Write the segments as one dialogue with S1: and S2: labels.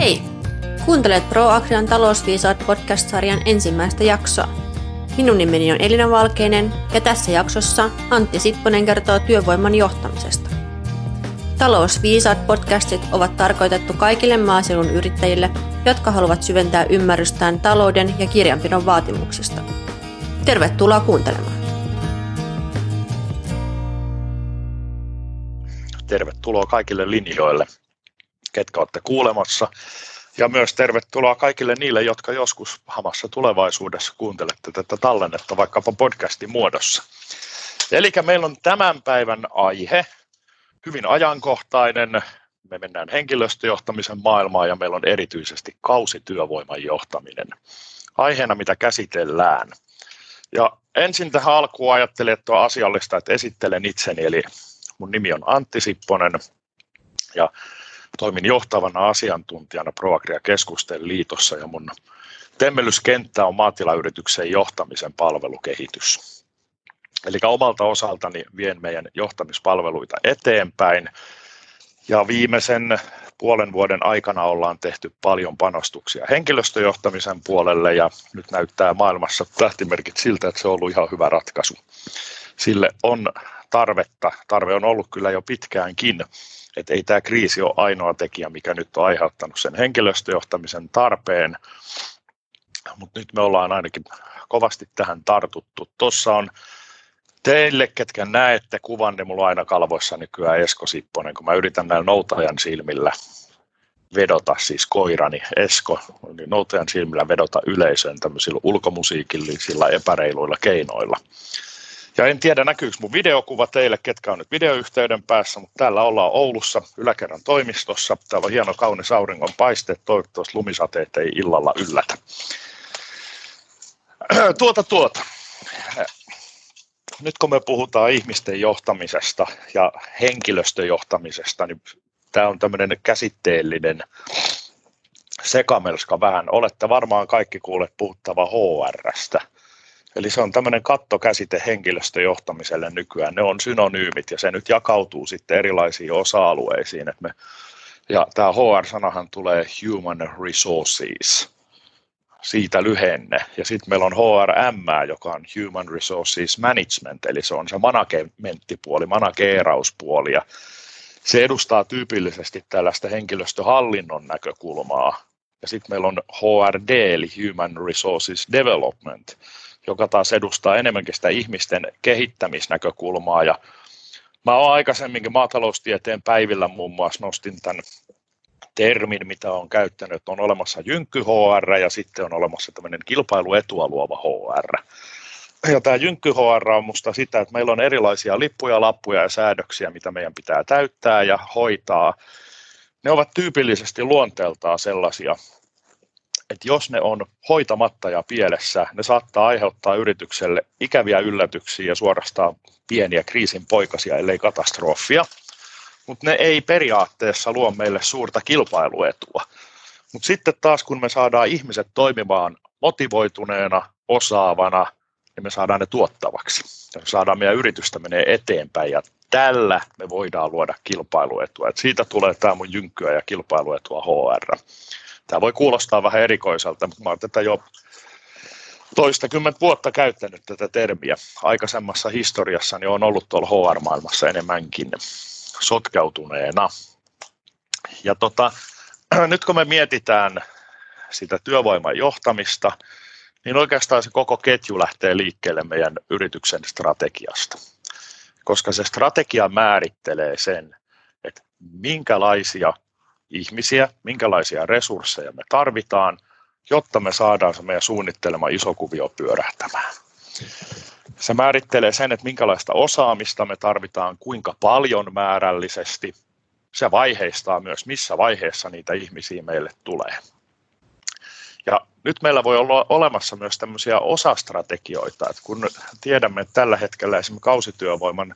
S1: Hei! Kuuntelet ProAgrian talousviisaat podcast-sarjan ensimmäistä jaksoa. Minun nimeni on Elina Valkeinen ja tässä jaksossa Antti Sipponen kertoo työvoiman johtamisesta. Talousviisaat podcastit ovat tarkoitettu kaikille maaseudun yrittäjille, jotka haluavat syventää ymmärrystään talouden ja kirjanpidon vaatimuksista. Tervetuloa kuuntelemaan.
S2: Tervetuloa kaikille linjoille, ketkä olette kuulemassa. Ja myös tervetuloa kaikille niille, jotka joskus hamassa tulevaisuudessa kuuntelette tätä tallennetta vaikkapa podcastin muodossa. Eli meillä on tämän päivän aihe, hyvin ajankohtainen. Me mennään henkilöstöjohtamisen maailmaan ja meillä on erityisesti kausityövoiman johtaminen. Aiheena, mitä käsitellään. Ja ensin tähän alkuun ajattelin, että on asiallista, että esittelen itseni, eli mun nimi on Antti Sipponen ja toimin johtavana asiantuntijana Proagria Keskusten liitossa ja mun temmellyskenttä on maatilayrityksen johtamisen palvelukehitys. Eli omalta osaltani vien meidän johtamispalveluita eteenpäin ja viimeisen puolen vuoden aikana ollaan tehty paljon panostuksia henkilöstöjohtamisen puolelle ja nyt näyttää maailmassa tähtimerkit siltä, että se on ollut ihan hyvä ratkaisu. Sille on tarvetta, tarve on ollut kyllä jo pitkäänkin, että ei tämä kriisi ole ainoa tekijä, mikä nyt on aiheuttanut sen henkilöstöjohtamisen tarpeen, mutta nyt me ollaan ainakin kovasti tähän tartuttu. Tuossa on teille, ketkä näette kuvan, niin mulla on aina kalvoissa nykyään Esko Sipponen, kun mä yritän näillä noutajan silmillä vedota, siis koirani Esko, niin noutajan silmillä vedota yleisöön tämmöisillä ulkomusiikillisilla epäreiluilla keinoilla. Ja en tiedä näkyykö mun videokuva teille, ketkä on nyt videoyhteyden päässä, mutta täällä ollaan Oulussa yläkerran toimistossa. Täällä on hieno kaunis auringon paiste, toivottavasti lumisateet ei illalla yllätä. Tuota tuota. Nyt kun me puhutaan ihmisten johtamisesta ja henkilöstöjohtamisesta, niin tämä on tämmöinen käsitteellinen sekamelska vähän. Olette varmaan kaikki kuulleet puhuttava HRstä – Eli se on tämmöinen kattokäsite henkilöstöjohtamiselle nykyään. Ne on synonyymit ja se nyt jakautuu sitten erilaisiin osa-alueisiin. Että me, ja tämä HR-sanahan tulee Human Resources, siitä lyhenne. Ja sitten meillä on HRM, joka on Human Resources Management, eli se on se managementtipuoli, manageerauspuoli. Ja se edustaa tyypillisesti tällaista henkilöstöhallinnon näkökulmaa. Ja sitten meillä on HRD, eli Human Resources Development, joka taas edustaa enemmänkin sitä ihmisten kehittämisnäkökulmaa. Ja mä olen aikaisemminkin maataloustieteen päivillä muun muassa nostin tämän termin, mitä on käyttänyt, on olemassa jynkky HR ja sitten on olemassa tämmöinen kilpailuetua luova HR. Ja tämä jynkky HR on musta sitä, että meillä on erilaisia lippuja, lappuja ja säädöksiä, mitä meidän pitää täyttää ja hoitaa. Ne ovat tyypillisesti luonteeltaan sellaisia, että jos ne on hoitamatta ja pielessä, ne saattaa aiheuttaa yritykselle ikäviä yllätyksiä ja suorastaan pieniä kriisin poikasia, ellei katastrofia. Mutta ne ei periaatteessa luo meille suurta kilpailuetua. Mutta sitten taas kun me saadaan ihmiset toimimaan motivoituneena, osaavana, niin me saadaan ne tuottavaksi. Ja me saadaan meidän yritystä menee eteenpäin ja tällä me voidaan luoda kilpailuetua. Et siitä tulee tämä mun jynkkyä ja kilpailuetua HR. Tämä voi kuulostaa vähän erikoiselta, mutta mä olen tätä jo toistakymmentä vuotta käyttänyt tätä termiä. Aikaisemmassa historiassani on ollut tuolla HR-maailmassa enemmänkin sotkeutuneena. Ja tota, nyt kun me mietitään sitä työvoiman johtamista, niin oikeastaan se koko ketju lähtee liikkeelle meidän yrityksen strategiasta. Koska se strategia määrittelee sen, että minkälaisia ihmisiä, minkälaisia resursseja me tarvitaan, jotta me saadaan se meidän suunnittelema iso kuvio pyörähtämään. Se määrittelee sen, että minkälaista osaamista me tarvitaan, kuinka paljon määrällisesti. Se vaiheistaa myös, missä vaiheessa niitä ihmisiä meille tulee. Ja nyt meillä voi olla olemassa myös tämmöisiä osastrategioita, että kun tiedämme, että tällä hetkellä esimerkiksi kausityövoiman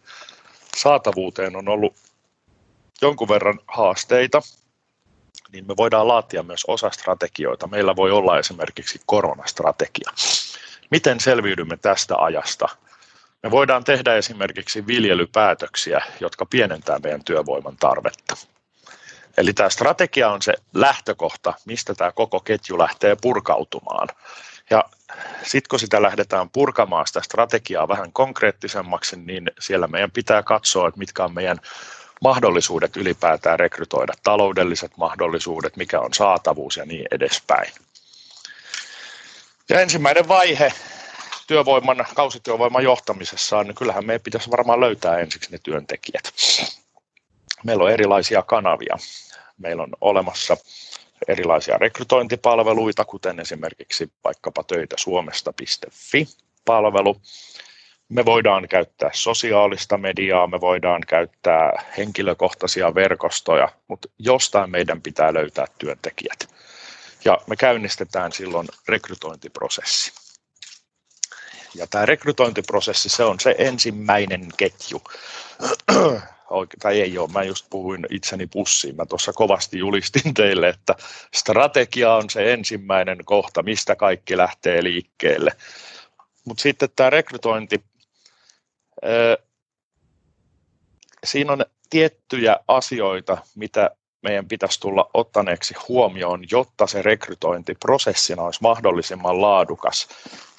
S2: saatavuuteen on ollut jonkun verran haasteita, niin me voidaan laatia myös osastrategioita. Meillä voi olla esimerkiksi koronastrategia. Miten selviydymme tästä ajasta? Me voidaan tehdä esimerkiksi viljelypäätöksiä, jotka pienentää meidän työvoiman tarvetta. Eli tämä strategia on se lähtökohta, mistä tämä koko ketju lähtee purkautumaan. Ja sitten kun sitä lähdetään purkamaan sitä strategiaa vähän konkreettisemmaksi, niin siellä meidän pitää katsoa, että mitkä on meidän mahdollisuudet ylipäätään rekrytoida, taloudelliset mahdollisuudet, mikä on saatavuus ja niin edespäin. Ja ensimmäinen vaihe työvoiman, kausityövoiman johtamisessa on, niin kyllähän meidän pitäisi varmaan löytää ensiksi ne työntekijät. Meillä on erilaisia kanavia. Meillä on olemassa erilaisia rekrytointipalveluita, kuten esimerkiksi vaikkapa töitä suomesta.fi palvelu. Me voidaan käyttää sosiaalista mediaa, me voidaan käyttää henkilökohtaisia verkostoja, mutta jostain meidän pitää löytää työntekijät. Ja me käynnistetään silloin rekrytointiprosessi. Ja tämä rekrytointiprosessi, se on se ensimmäinen ketju. tai ei ole, mä just puhuin itseni pussiin, mä tuossa kovasti julistin teille, että strategia on se ensimmäinen kohta, mistä kaikki lähtee liikkeelle. Mutta sitten tämä rekrytointi, siinä on tiettyjä asioita, mitä meidän pitäisi tulla ottaneeksi huomioon, jotta se rekrytointiprosessina olisi mahdollisimman laadukas.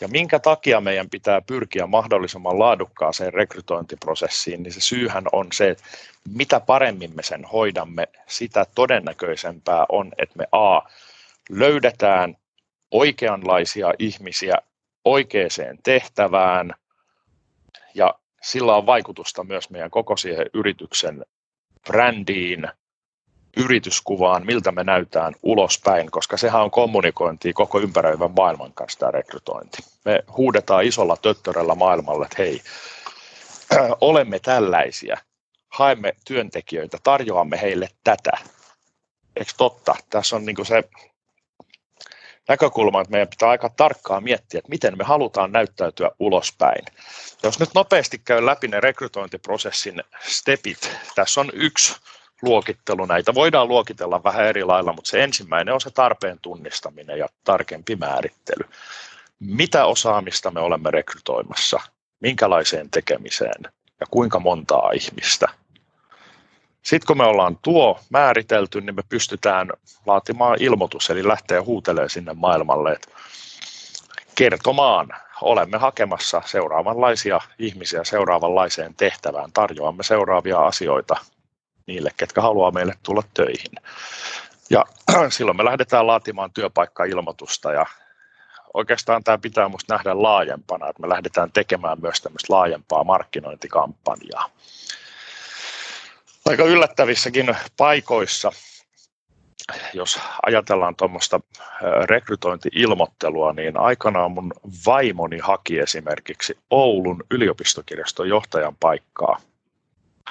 S2: Ja minkä takia meidän pitää pyrkiä mahdollisimman laadukkaaseen rekrytointiprosessiin, niin se syyhän on se, että mitä paremmin me sen hoidamme, sitä todennäköisempää on, että me A, löydetään oikeanlaisia ihmisiä oikeaan tehtävään, ja sillä on vaikutusta myös meidän koko siihen yrityksen brändiin, yrityskuvaan, miltä me näytään ulospäin, koska sehän on kommunikointi koko ympäröivän maailman kanssa tämä rekrytointi. Me huudetaan isolla töttörellä maailmalle, että hei, olemme tällaisia, haemme työntekijöitä, tarjoamme heille tätä. Eikö totta? Tässä on niin se näkökulma, että meidän pitää aika tarkkaan miettiä, että miten me halutaan näyttäytyä ulospäin. Jos nyt nopeasti käy läpi ne rekrytointiprosessin stepit, tässä on yksi luokittelu. Näitä voidaan luokitella vähän eri lailla, mutta se ensimmäinen on se tarpeen tunnistaminen ja tarkempi määrittely. Mitä osaamista me olemme rekrytoimassa, minkälaiseen tekemiseen ja kuinka montaa ihmistä. Sitten kun me ollaan tuo määritelty, niin me pystytään laatimaan ilmoitus, eli lähtee huutelemaan sinne maailmalle, että kertomaan, olemme hakemassa seuraavanlaisia ihmisiä seuraavanlaiseen tehtävään, tarjoamme seuraavia asioita niille, ketkä haluaa meille tulla töihin. Ja silloin me lähdetään laatimaan työpaikkailmoitusta ja oikeastaan tämä pitää minusta nähdä laajempana, että me lähdetään tekemään myös tämmöistä laajempaa markkinointikampanjaa. Aika yllättävissäkin paikoissa, jos ajatellaan tuommoista rekrytointi-ilmoittelua, niin aikanaan mun vaimoni haki esimerkiksi Oulun yliopistokirjaston johtajan paikkaa –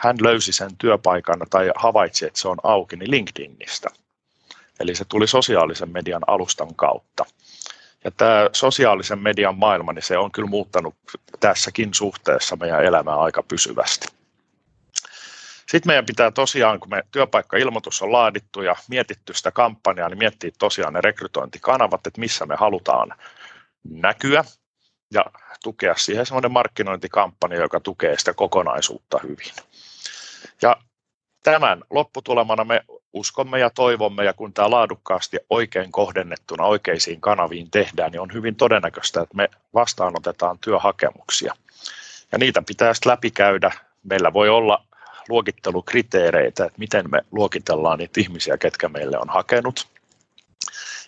S2: hän löysi sen työpaikan tai havaitsi, että se on auki, niin LinkedInistä. Eli se tuli sosiaalisen median alustan kautta. Ja tämä sosiaalisen median maailma, niin se on kyllä muuttanut tässäkin suhteessa meidän elämää aika pysyvästi. Sitten meidän pitää tosiaan, kun me työpaikka-ilmoitus on laadittu ja mietitty sitä kampanjaa, niin miettiä tosiaan ne rekrytointikanavat, että missä me halutaan näkyä ja tukea siihen semmoinen markkinointikampanja, joka tukee sitä kokonaisuutta hyvin. Ja tämän lopputulemana me uskomme ja toivomme, ja kun tämä laadukkaasti oikein kohdennettuna oikeisiin kanaviin tehdään, niin on hyvin todennäköistä, että me vastaanotetaan työhakemuksia. Ja niitä pitää sitten läpikäydä. Meillä voi olla luokittelukriteereitä, että miten me luokitellaan niitä ihmisiä, ketkä meille on hakenut.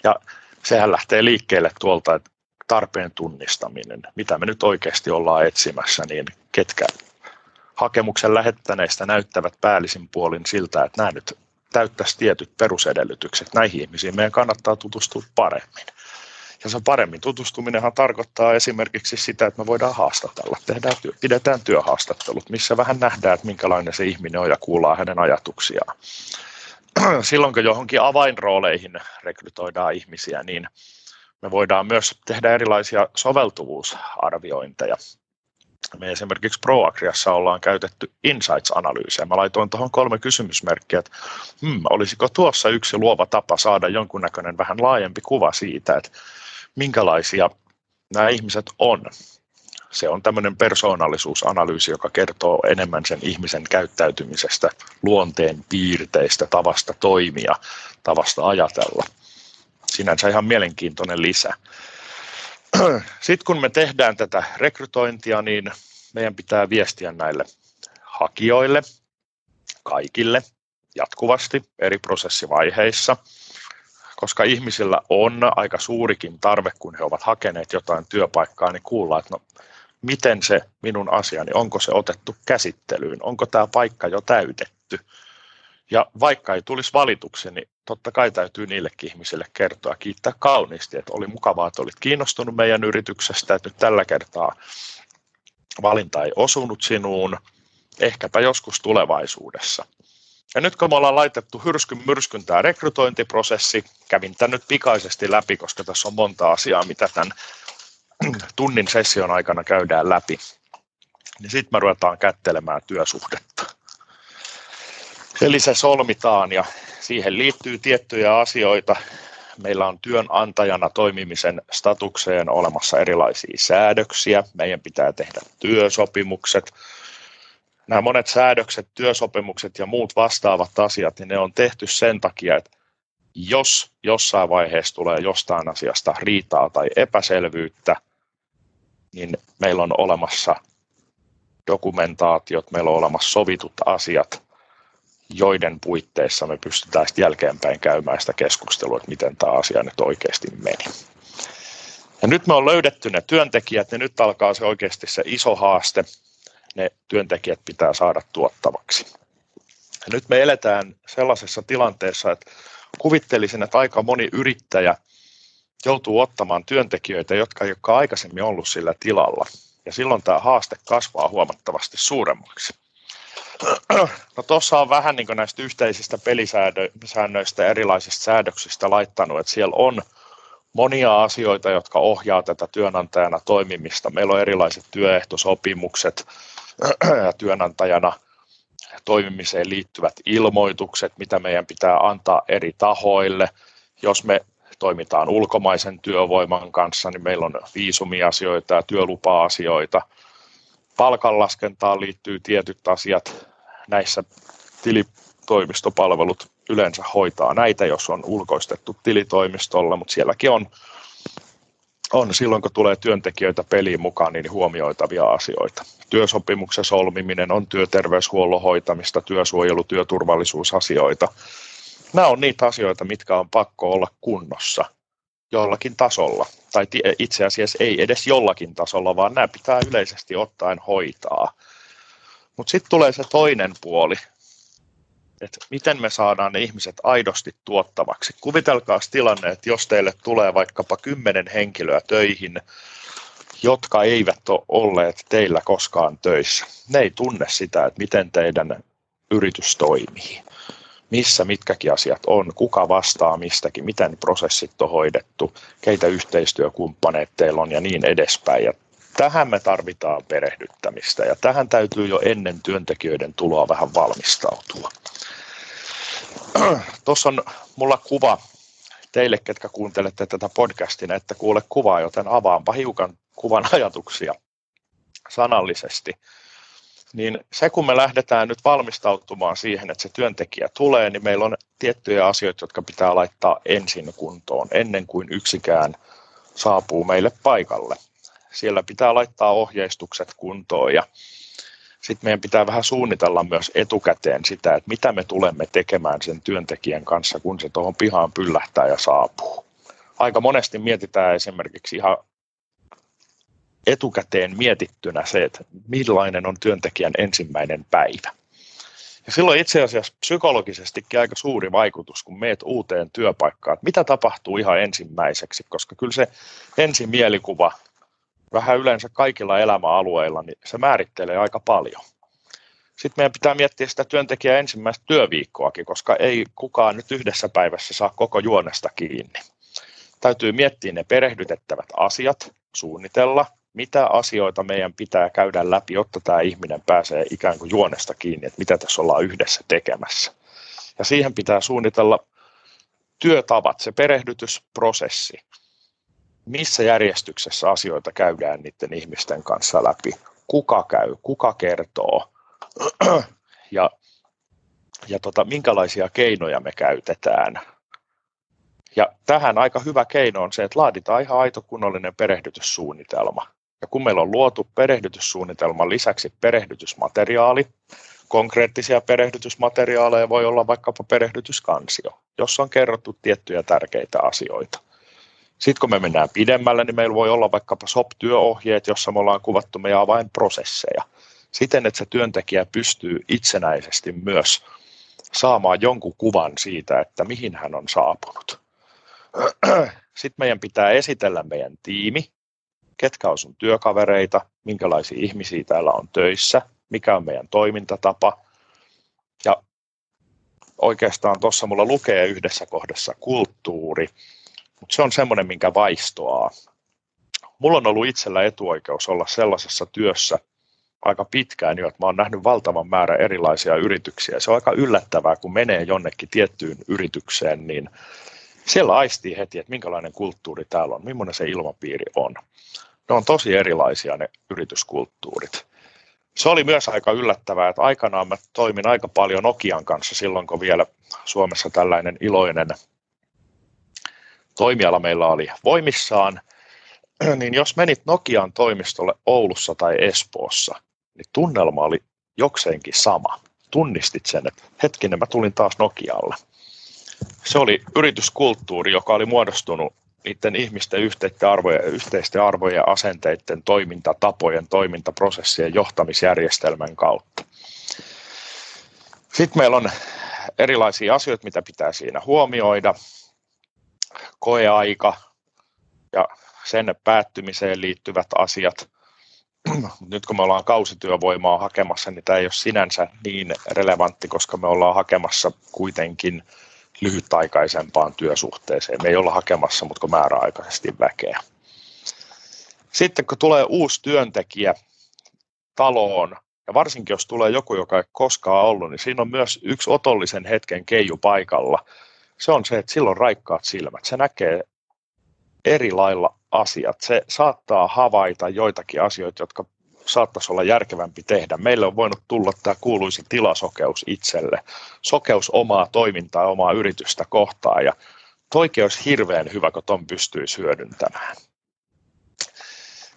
S2: Ja sehän lähtee liikkeelle tuolta, että tarpeen tunnistaminen, mitä me nyt oikeasti ollaan etsimässä, niin ketkä hakemuksen lähettäneistä näyttävät päällisin puolin siltä, että nämä nyt täyttäisi tietyt perusedellytykset. Näihin ihmisiin meidän kannattaa tutustua paremmin. Ja se paremmin tutustuminenhan tarkoittaa esimerkiksi sitä, että me voidaan haastatella, tehdään, pidetään työhaastattelut, missä vähän nähdään, että minkälainen se ihminen on ja kuullaan hänen ajatuksiaan. Silloin kun johonkin avainrooleihin rekrytoidaan ihmisiä, niin me voidaan myös tehdä erilaisia soveltuvuusarviointeja me esimerkiksi ProAgriassa ollaan käytetty Insights-analyysiä. Mä laitoin tuohon kolme kysymysmerkkiä, että hmm, olisiko tuossa yksi luova tapa saada jonkunnäköinen vähän laajempi kuva siitä, että minkälaisia nämä ihmiset on. Se on tämmöinen persoonallisuusanalyysi, joka kertoo enemmän sen ihmisen käyttäytymisestä, luonteen piirteistä, tavasta toimia, tavasta ajatella. Sinänsä ihan mielenkiintoinen lisä. Sitten kun me tehdään tätä rekrytointia, niin meidän pitää viestiä näille hakijoille, kaikille, jatkuvasti eri prosessivaiheissa, koska ihmisillä on aika suurikin tarve, kun he ovat hakeneet jotain työpaikkaa, niin kuulla, että no, miten se minun asiani, onko se otettu käsittelyyn, onko tämä paikka jo täytetty. Ja vaikka ei tulisi valituksi, niin totta kai täytyy niillekin ihmisille kertoa kiittää kauniisti, että oli mukavaa, että olit kiinnostunut meidän yrityksestä, että nyt tällä kertaa valinta ei osunut sinuun, ehkäpä joskus tulevaisuudessa. Ja nyt kun me ollaan laitettu hyrskyn myrskyn tämä rekrytointiprosessi, kävin tämän nyt pikaisesti läpi, koska tässä on monta asiaa, mitä tämän tunnin session aikana käydään läpi, niin sitten me ruvetaan kättelemään työsuhdetta. Eli se solmitaan ja siihen liittyy tiettyjä asioita. Meillä on työnantajana toimimisen statukseen olemassa erilaisia säädöksiä. Meidän pitää tehdä työsopimukset, nämä monet säädökset, työsopimukset ja muut vastaavat asiat, niin ne on tehty sen takia, että jos jossain vaiheessa tulee jostain asiasta riitaa tai epäselvyyttä, niin meillä on olemassa dokumentaatiot, meillä on olemassa sovitut asiat, joiden puitteissa me pystytään sitten jälkeenpäin käymään sitä keskustelua, että miten tämä asia nyt oikeasti meni. Ja nyt me on löydetty ne työntekijät, ja nyt alkaa se oikeasti se iso haaste, ne työntekijät pitää saada tuottavaksi. Ja nyt me eletään sellaisessa tilanteessa, että kuvittelisin, että aika moni yrittäjä joutuu ottamaan työntekijöitä, jotka ei ole aikaisemmin ollut sillä tilalla. Ja silloin tämä haaste kasvaa huomattavasti suuremmaksi. No tuossa on vähän niin näistä yhteisistä pelisäännöistä ja erilaisista säädöksistä laittanut, että siellä on monia asioita, jotka ohjaa tätä työnantajana toimimista. Meillä on erilaiset työehtosopimukset, työnantajana toimimiseen liittyvät ilmoitukset, mitä meidän pitää antaa eri tahoille. Jos me toimitaan ulkomaisen työvoiman kanssa, niin meillä on viisumiasioita ja työlupa-asioita. Palkanlaskentaan liittyy tietyt asiat. Näissä tilitoimistopalvelut yleensä hoitaa näitä, jos on ulkoistettu tilitoimistolla, mutta sielläkin on on silloin, kun tulee työntekijöitä peliin mukaan, niin huomioitavia asioita. Työsopimuksen solmiminen on työterveyshuollon hoitamista, työsuojelu, työturvallisuusasioita. Nämä on niitä asioita, mitkä on pakko olla kunnossa jollakin tasolla. Tai itse asiassa ei edes jollakin tasolla, vaan nämä pitää yleisesti ottaen hoitaa. Mutta sitten tulee se toinen puoli, että miten me saadaan ne ihmiset aidosti tuottavaksi. Kuvitelkaa tilanne, että jos teille tulee vaikkapa kymmenen henkilöä töihin, jotka eivät ole olleet teillä koskaan töissä. Ne ei tunne sitä, että miten teidän yritys toimii, missä mitkäkin asiat on, kuka vastaa mistäkin, miten prosessit on hoidettu, keitä yhteistyökumppaneet teillä on ja niin edespäin. Ja tähän me tarvitaan perehdyttämistä ja tähän täytyy jo ennen työntekijöiden tuloa vähän valmistautua. Tuossa on mulla kuva teille, ketkä kuuntelette tätä podcastina, että kuule kuvaa, joten avaanpa hiukan kuvan ajatuksia sanallisesti. Niin se, kun me lähdetään nyt valmistautumaan siihen, että se työntekijä tulee, niin meillä on tiettyjä asioita, jotka pitää laittaa ensin kuntoon, ennen kuin yksikään saapuu meille paikalle. Siellä pitää laittaa ohjeistukset kuntoon ja sitten meidän pitää vähän suunnitella myös etukäteen sitä, että mitä me tulemme tekemään sen työntekijän kanssa, kun se tuohon pihaan pyllähtää ja saapuu. Aika monesti mietitään esimerkiksi ihan etukäteen mietittynä se, että millainen on työntekijän ensimmäinen päivä. Ja silloin itse asiassa psykologisestikin aika suuri vaikutus, kun meet uuteen työpaikkaan, että mitä tapahtuu ihan ensimmäiseksi, koska kyllä se ensimieliskuva vähän yleensä kaikilla elämäalueilla, niin se määrittelee aika paljon. Sitten meidän pitää miettiä sitä työntekijää ensimmäistä työviikkoakin, koska ei kukaan nyt yhdessä päivässä saa koko juonesta kiinni. Täytyy miettiä ne perehdytettävät asiat, suunnitella, mitä asioita meidän pitää käydä läpi, jotta tämä ihminen pääsee ikään kuin juonesta kiinni, että mitä tässä ollaan yhdessä tekemässä. Ja siihen pitää suunnitella työtavat, se perehdytysprosessi missä järjestyksessä asioita käydään niiden ihmisten kanssa läpi, kuka käy, kuka kertoo ja, ja tota, minkälaisia keinoja me käytetään. Ja tähän aika hyvä keino on se, että laaditaan ihan aito kunnollinen perehdytyssuunnitelma. Ja kun meillä on luotu perehdytyssuunnitelman lisäksi perehdytysmateriaali, konkreettisia perehdytysmateriaaleja voi olla vaikkapa perehdytyskansio, jossa on kerrottu tiettyjä tärkeitä asioita. Sitten kun me mennään pidemmälle, niin meillä voi olla vaikkapa SOP-työohjeet, jossa me ollaan kuvattu meidän avainprosesseja siten, että se työntekijä pystyy itsenäisesti myös saamaan jonkun kuvan siitä, että mihin hän on saapunut. Sitten meidän pitää esitellä meidän tiimi, ketkä on sun työkavereita, minkälaisia ihmisiä täällä on töissä, mikä on meidän toimintatapa. Ja oikeastaan tuossa mulla lukee yhdessä kohdassa kulttuuri, mutta se on semmoinen, minkä vaistoaa. Mulla on ollut itsellä etuoikeus olla sellaisessa työssä aika pitkään jo, että mä oon nähnyt valtavan määrän erilaisia yrityksiä. Se on aika yllättävää, kun menee jonnekin tiettyyn yritykseen, niin siellä aistii heti, että minkälainen kulttuuri täällä on, millainen se ilmapiiri on. Ne on tosi erilaisia ne yrityskulttuurit. Se oli myös aika yllättävää, että aikanaan mä toimin aika paljon Nokian kanssa silloin, kun vielä Suomessa tällainen iloinen toimiala meillä oli voimissaan, niin jos menit Nokian toimistolle Oulussa tai Espoossa, niin tunnelma oli jokseenkin sama. Tunnistit sen, että hetkinen, mä tulin taas Nokialle. Se oli yrityskulttuuri, joka oli muodostunut niiden ihmisten yhteisten arvojen, yhteisten arvojen, asenteiden, toimintatapojen, toimintaprosessien, johtamisjärjestelmän kautta. Sitten meillä on erilaisia asioita, mitä pitää siinä huomioida. Koeaika ja sen päättymiseen liittyvät asiat. Nyt kun me ollaan kausityövoimaa hakemassa, niin tämä ei ole sinänsä niin relevantti, koska me ollaan hakemassa kuitenkin lyhytaikaisempaan työsuhteeseen. Me ei olla hakemassa, mutta määräaikaisesti väkeä. Sitten kun tulee uusi työntekijä taloon, ja varsinkin jos tulee joku, joka ei koskaan ollut, niin siinä on myös yksi otollisen hetken keiju paikalla. Se on se, että silloin raikkaat silmät. Se näkee eri lailla asiat. Se saattaa havaita joitakin asioita, jotka saattaisi olla järkevämpi tehdä. Meille on voinut tulla tämä kuuluisi tilasokeus itselle, sokeus omaa toimintaa, omaa yritystä kohtaan ja toikin olisi hirveän hyvä, kun ton pystyisi hyödyntämään.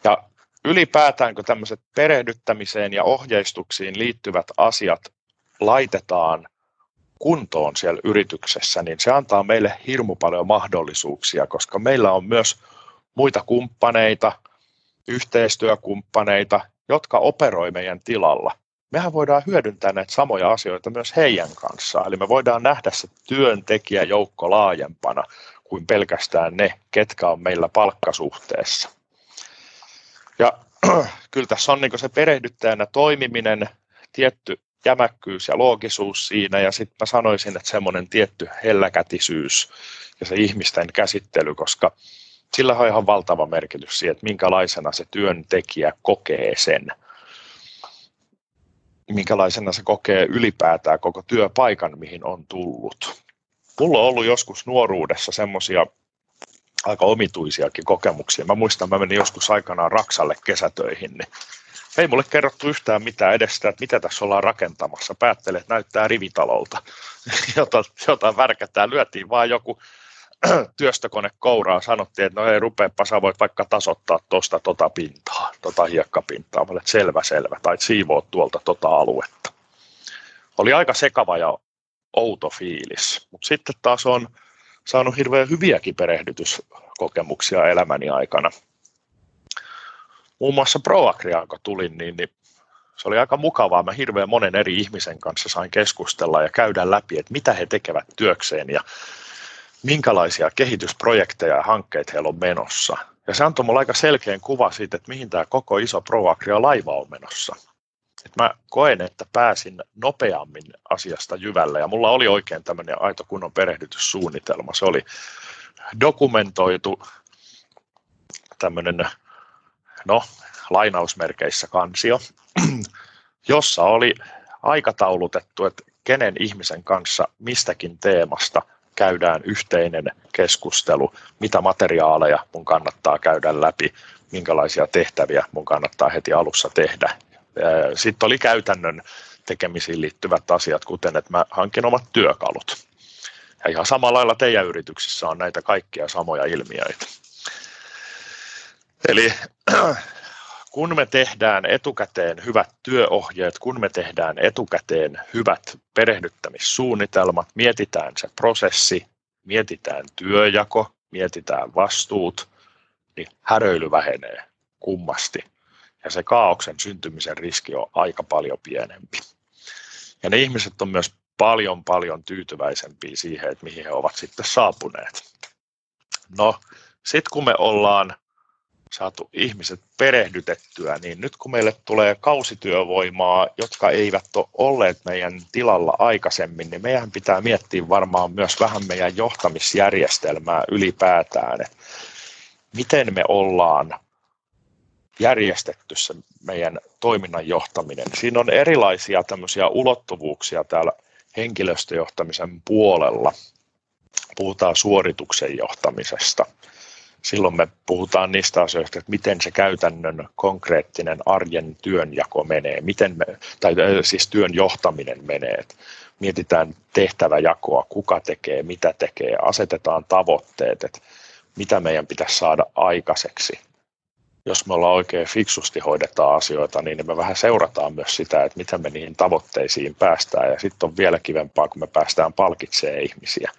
S2: Ja ylipäätään, kun tämmöiset perehdyttämiseen ja ohjeistuksiin liittyvät asiat laitetaan kuntoon siellä yrityksessä, niin se antaa meille hirmu paljon mahdollisuuksia, koska meillä on myös muita kumppaneita, yhteistyökumppaneita, jotka operoi meidän tilalla. Mehän voidaan hyödyntää näitä samoja asioita myös heidän kanssaan. Eli me voidaan nähdä se työntekijäjoukko laajempana kuin pelkästään ne, ketkä on meillä palkkasuhteessa. Ja kyllä tässä on niin se perehdyttäjänä toimiminen, tietty jämäkkyys ja loogisuus siinä, ja sitten mä sanoisin, että semmoinen tietty helläkätisyys ja se ihmisten käsittely, koska sillä on ihan valtava merkitys siihen, että minkälaisena se työntekijä kokee sen. Minkälaisena se kokee ylipäätään koko työpaikan, mihin on tullut. Mulla on ollut joskus nuoruudessa semmoisia aika omituisiakin kokemuksia. Mä muistan, mä menin joskus aikanaan Raksalle kesätöihin, niin ei mulle kerrottu yhtään mitään edestä, että mitä tässä ollaan rakentamassa. Päättelin, että näyttää rivitalolta, jota, jota värkätään. Lyötiin vaan joku työstökone kouraa, sanottiin, että no ei rupeepa, sä voit vaikka tasoittaa tuosta tota pintaa, tota hiekkapintaa. Mä että selvä, selvä, tai siivoa tuolta tota aluetta. Oli aika sekava ja outo fiilis, mutta sitten taas on saanut hirveän hyviäkin perehdytyskokemuksia elämäni aikana. Muun muassa ProAgriaan, kun tulin, niin, niin se oli aika mukavaa. Mä hirveän monen eri ihmisen kanssa sain keskustella ja käydä läpi, että mitä he tekevät työkseen ja minkälaisia kehitysprojekteja ja hankkeita heillä on menossa. Ja se antoi mulle aika selkeän kuva siitä, että mihin tämä koko iso ProAgria-laiva on menossa. Et mä koen, että pääsin nopeammin asiasta jyvälle ja mulla oli oikein tämmöinen aito kunnon perehdytyssuunnitelma. Se oli dokumentoitu tämmöinen, no, lainausmerkeissä kansio, jossa oli aikataulutettu, että kenen ihmisen kanssa mistäkin teemasta – käydään yhteinen keskustelu, mitä materiaaleja mun kannattaa käydä läpi, minkälaisia tehtäviä mun kannattaa heti alussa tehdä. Sitten oli käytännön tekemisiin liittyvät asiat, kuten että mä hankin omat työkalut. Ja ihan samalla lailla teidän yrityksissä on näitä kaikkia samoja ilmiöitä. Eli kun me tehdään etukäteen hyvät työohjeet, kun me tehdään etukäteen hyvät perehdyttämissuunnitelmat, mietitään se prosessi, mietitään työjako, mietitään vastuut, niin häröily vähenee kummasti. Ja se kaauksen syntymisen riski on aika paljon pienempi. Ja ne ihmiset on myös paljon, paljon tyytyväisempiä siihen, että mihin he ovat sitten saapuneet. No, sitten kun me ollaan saatu ihmiset perehdytettyä, niin nyt kun meille tulee kausityövoimaa, jotka eivät ole olleet meidän tilalla aikaisemmin, niin meidän pitää miettiä varmaan myös vähän meidän johtamisjärjestelmää ylipäätään, että miten me ollaan järjestetty se meidän toiminnan johtaminen. Siinä on erilaisia tämmöisiä ulottuvuuksia täällä henkilöstöjohtamisen puolella. Puhutaan suorituksen johtamisesta – silloin me puhutaan niistä asioista, että miten se käytännön konkreettinen arjen työnjako menee, miten me, tai siis työn johtaminen menee. Että mietitään tehtäväjakoa, kuka tekee, mitä tekee, asetetaan tavoitteet, että mitä meidän pitäisi saada aikaiseksi. Jos me ollaan oikein fiksusti hoidetaan asioita, niin me vähän seurataan myös sitä, että miten me niihin tavoitteisiin päästään. Ja sitten on vielä kivempaa, kun me päästään palkitsemaan ihmisiä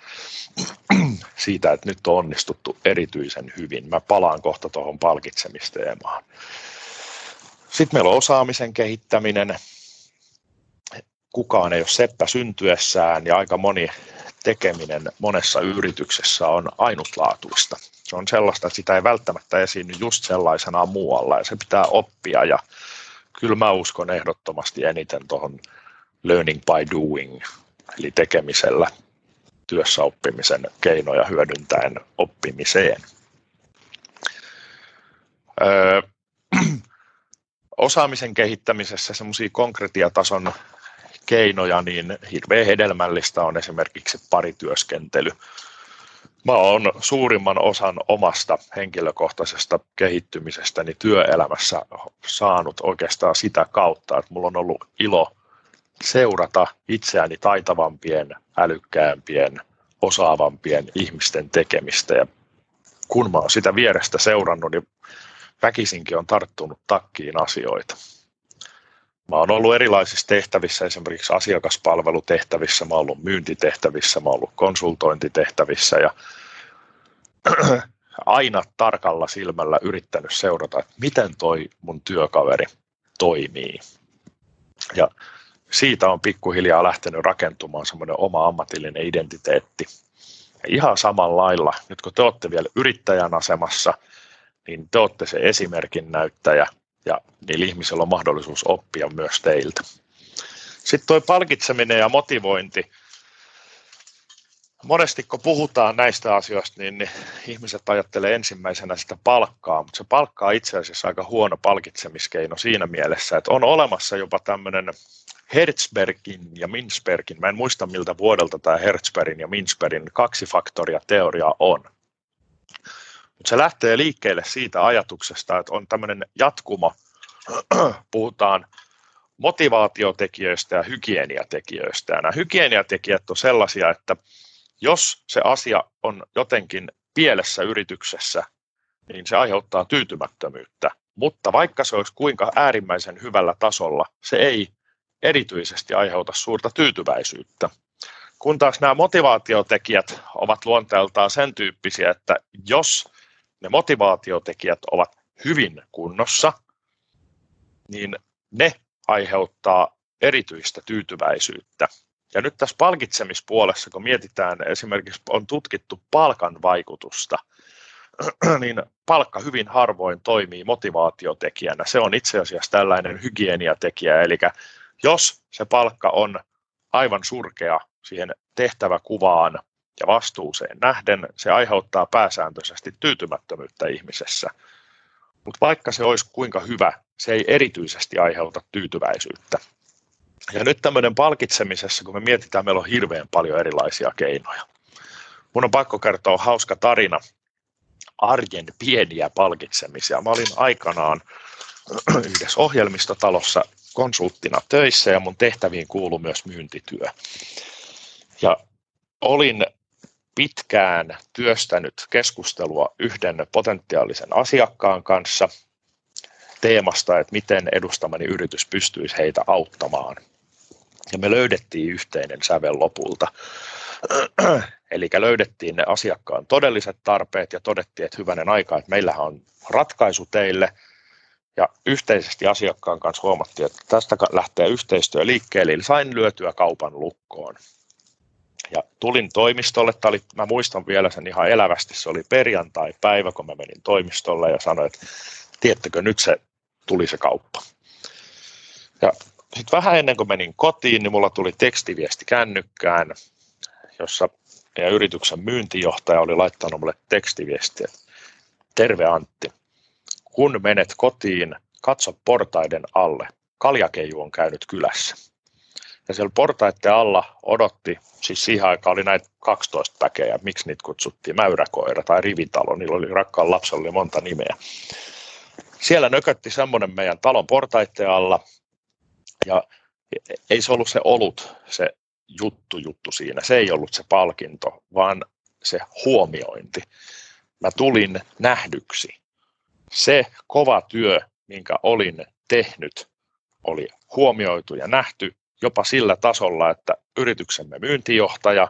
S2: siitä, että nyt on onnistuttu erityisen hyvin. Mä palaan kohta tuohon palkitsemisteemaan. Sitten meillä on osaamisen kehittäminen. Kukaan ei ole seppä syntyessään ja aika moni tekeminen monessa yrityksessä on ainutlaatuista. Se on sellaista, että sitä ei välttämättä esiinny just sellaisena muualla ja se pitää oppia ja kyllä mä uskon ehdottomasti eniten tuohon learning by doing, eli tekemisellä työssä oppimisen keinoja hyödyntäen oppimiseen. Öö, osaamisen kehittämisessä semmoisia konkretiatason keinoja, niin hirveän hedelmällistä on esimerkiksi parityöskentely. Mä oon suurimman osan omasta henkilökohtaisesta kehittymisestäni työelämässä saanut oikeastaan sitä kautta, että mulla on ollut ilo seurata itseäni taitavampien, älykkäämpien, osaavampien ihmisten tekemistä. Ja kun mä oon sitä vierestä seurannut, niin väkisinkin on tarttunut takkiin asioita. Mä oon ollut erilaisissa tehtävissä, esimerkiksi asiakaspalvelutehtävissä, mä oon ollut myyntitehtävissä, mä oon ollut konsultointitehtävissä ja aina tarkalla silmällä yrittänyt seurata, että miten toi mun työkaveri toimii. Ja siitä on pikkuhiljaa lähtenyt rakentumaan semmoinen oma ammatillinen identiteetti. Ja ihan samalla lailla, nyt kun te olette vielä yrittäjän asemassa, niin te olette se esimerkin näyttäjä ja niillä ihmisillä on mahdollisuus oppia myös teiltä. Sitten tuo palkitseminen ja motivointi. Monesti kun puhutaan näistä asioista, niin, niin ihmiset ajattelee ensimmäisenä sitä palkkaa, mutta se palkka on itse asiassa aika huono palkitsemiskeino siinä mielessä, että on olemassa jopa tämmöinen Herzbergin ja Mintzbergin, mä en muista miltä vuodelta tämä Herzbergin ja Mintzbergin kaksi faktoria teoria on. Mutta se lähtee liikkeelle siitä ajatuksesta, että on tämmöinen jatkuma, puhutaan motivaatiotekijöistä ja hygieniatekijöistä. Ja nämä hygieniatekijät on sellaisia, että jos se asia on jotenkin pielessä yrityksessä, niin se aiheuttaa tyytymättömyyttä. Mutta vaikka se olisi kuinka äärimmäisen hyvällä tasolla, se ei erityisesti aiheuta suurta tyytyväisyyttä. Kun taas nämä motivaatiotekijät ovat luonteeltaan sen tyyppisiä, että jos ne motivaatiotekijät ovat hyvin kunnossa, niin ne aiheuttaa erityistä tyytyväisyyttä. Ja nyt tässä palkitsemispuolessa, kun mietitään, esimerkiksi on tutkittu palkan vaikutusta, niin palkka hyvin harvoin toimii motivaatiotekijänä. Se on itse asiassa tällainen hygieniatekijä, eli jos se palkka on aivan surkea siihen tehtäväkuvaan ja vastuuseen nähden, se aiheuttaa pääsääntöisesti tyytymättömyyttä ihmisessä. Mutta vaikka se olisi kuinka hyvä, se ei erityisesti aiheuta tyytyväisyyttä. Ja nyt tämmöinen palkitsemisessa, kun me mietitään, meillä on hirveän paljon erilaisia keinoja. Mun on pakko kertoa hauska tarina arjen pieniä palkitsemisia. Mä olin aikanaan yhdessä ohjelmistotalossa konsulttina töissä ja mun tehtäviin kuului myös myyntityö. Ja olin pitkään työstänyt keskustelua yhden potentiaalisen asiakkaan kanssa teemasta, että miten edustamani yritys pystyisi heitä auttamaan. Ja me löydettiin yhteinen sävel lopulta. Eli löydettiin ne asiakkaan todelliset tarpeet ja todettiin, että hyvänen aika, että meillähän on ratkaisu teille. Ja yhteisesti asiakkaan kanssa huomattiin, että tästä lähtee yhteistyö liikkeelle, eli sain lyötyä kaupan lukkoon. Ja tulin toimistolle, tämä oli, mä muistan vielä sen ihan elävästi, se oli perjantai-päivä, kun mä menin toimistolle ja sanoin, että tiettäkö, nyt se tuli se kauppa. Ja sitten vähän ennen kuin menin kotiin, niin mulla tuli tekstiviesti kännykkään, jossa ja yrityksen myyntijohtaja oli laittanut mulle tekstiviestiä. Terve Antti, kun menet kotiin, katso portaiden alle. Kaljakeiju on käynyt kylässä. Ja siellä portaiden alla odotti, siis siihen aikaan oli näitä 12 päkejä, miksi niitä kutsuttiin, mäyräkoira tai rivitalo, niillä oli rakkaan lapsella oli monta nimeä. Siellä nökötti semmoinen meidän talon portaiden alla, ja ei se ollut se olut, se juttu juttu siinä. Se ei ollut se palkinto, vaan se huomiointi. Mä tulin nähdyksi. Se kova työ, minkä olin tehnyt, oli huomioitu ja nähty jopa sillä tasolla, että yrityksemme myyntijohtaja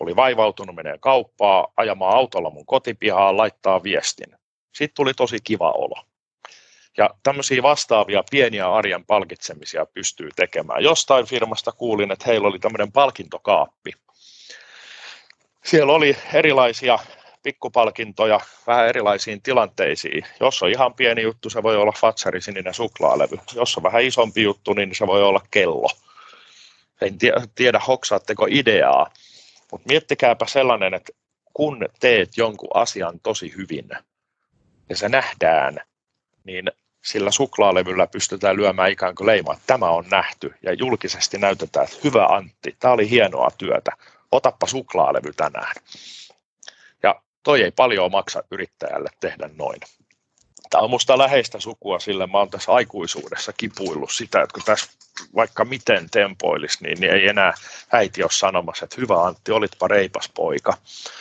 S2: oli vaivautunut menee kauppaa, ajamaan autolla mun kotipihaan, laittaa viestin. Sitten tuli tosi kiva olo. Ja tämmöisiä vastaavia pieniä arjen palkitsemisia pystyy tekemään. Jostain firmasta kuulin, että heillä oli tämmöinen palkintokaappi. Siellä oli erilaisia pikkupalkintoja vähän erilaisiin tilanteisiin. Jos on ihan pieni juttu, se voi olla Fatsari sininen suklaalevy. Jos on vähän isompi juttu, niin se voi olla kello. En tiedä, hoksaatteko ideaa, mutta miettikääpä sellainen, että kun teet jonkun asian tosi hyvin ja se nähdään, niin sillä suklaalevyllä pystytään lyömään ikään kuin leima, että tämä on nähty ja julkisesti näytetään, että hyvä Antti, tämä oli hienoa työtä, otappa suklaalevy tänään. Ja toi ei paljon maksa yrittäjälle tehdä noin. Tämä on minusta läheistä sukua sille, mä oon tässä aikuisuudessa kipuillut sitä, että kun tässä vaikka miten tempoilisi, niin, niin ei enää äiti ole sanomassa, että hyvä Antti, olitpa reipas poika.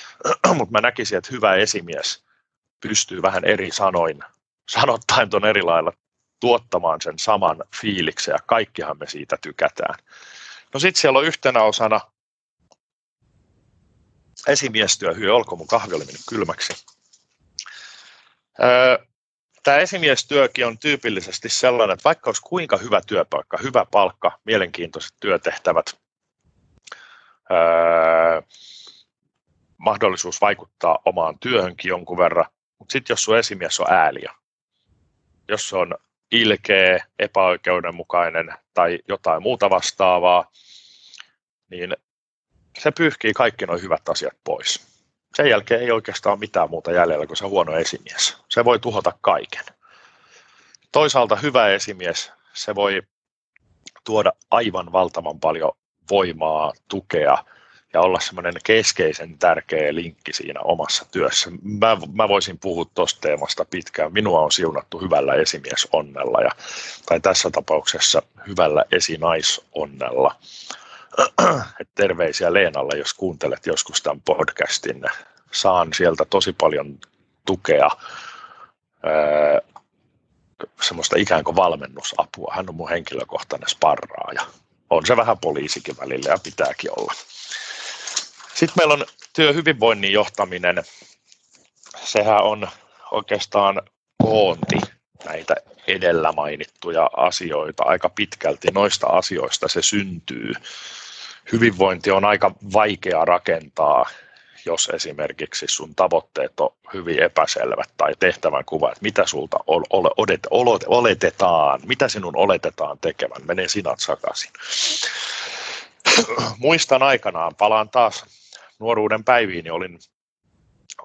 S2: Mutta mä näkisin, että hyvä esimies pystyy vähän eri sanoin sanottaen tuon eri lailla tuottamaan sen saman fiiliksen ja kaikkihan me siitä tykätään. No sitten siellä on yhtenä osana esimiestyö, hyö olko mun kahvi oli mennyt kylmäksi. Tämä esimiestyökin on tyypillisesti sellainen, että vaikka olisi kuinka hyvä työpaikka, hyvä palkka, mielenkiintoiset työtehtävät, mahdollisuus vaikuttaa omaan työhönkin jonkun verran, mutta sitten jos sun esimies on ääliö, jos se on ilkeä, epäoikeudenmukainen tai jotain muuta vastaavaa, niin se pyyhkii kaikki nuo hyvät asiat pois. Sen jälkeen ei oikeastaan mitään muuta jäljellä kuin se huono esimies. Se voi tuhota kaiken. Toisaalta hyvä esimies, se voi tuoda aivan valtavan paljon voimaa, tukea ja olla semmoinen keskeisen tärkeä linkki siinä omassa työssä. Mä, mä voisin puhua tuosta teemasta pitkään. Minua on siunattu hyvällä esimiesonnella ja, tai tässä tapauksessa hyvällä esinaisonnella. Terveisiä Leenalle, jos kuuntelet joskus tämän podcastin. Saan sieltä tosi paljon tukea, semmoista ikään kuin valmennusapua. Hän on mun henkilökohtainen sparraaja. On se vähän poliisikin välillä ja pitääkin olla. Sitten meillä on työhyvinvoinnin johtaminen. Sehän on oikeastaan koonti näitä edellä mainittuja asioita aika pitkälti. Noista asioista se syntyy. Hyvinvointi on aika vaikea rakentaa, jos esimerkiksi sun tavoitteet on hyvin epäselvät tai tehtävän kuva, että mitä sulta oletetaan, mitä sinun oletetaan tekevän, menee sinat sakaisin. Muistan aikanaan, palaan taas nuoruuden päiviin niin olin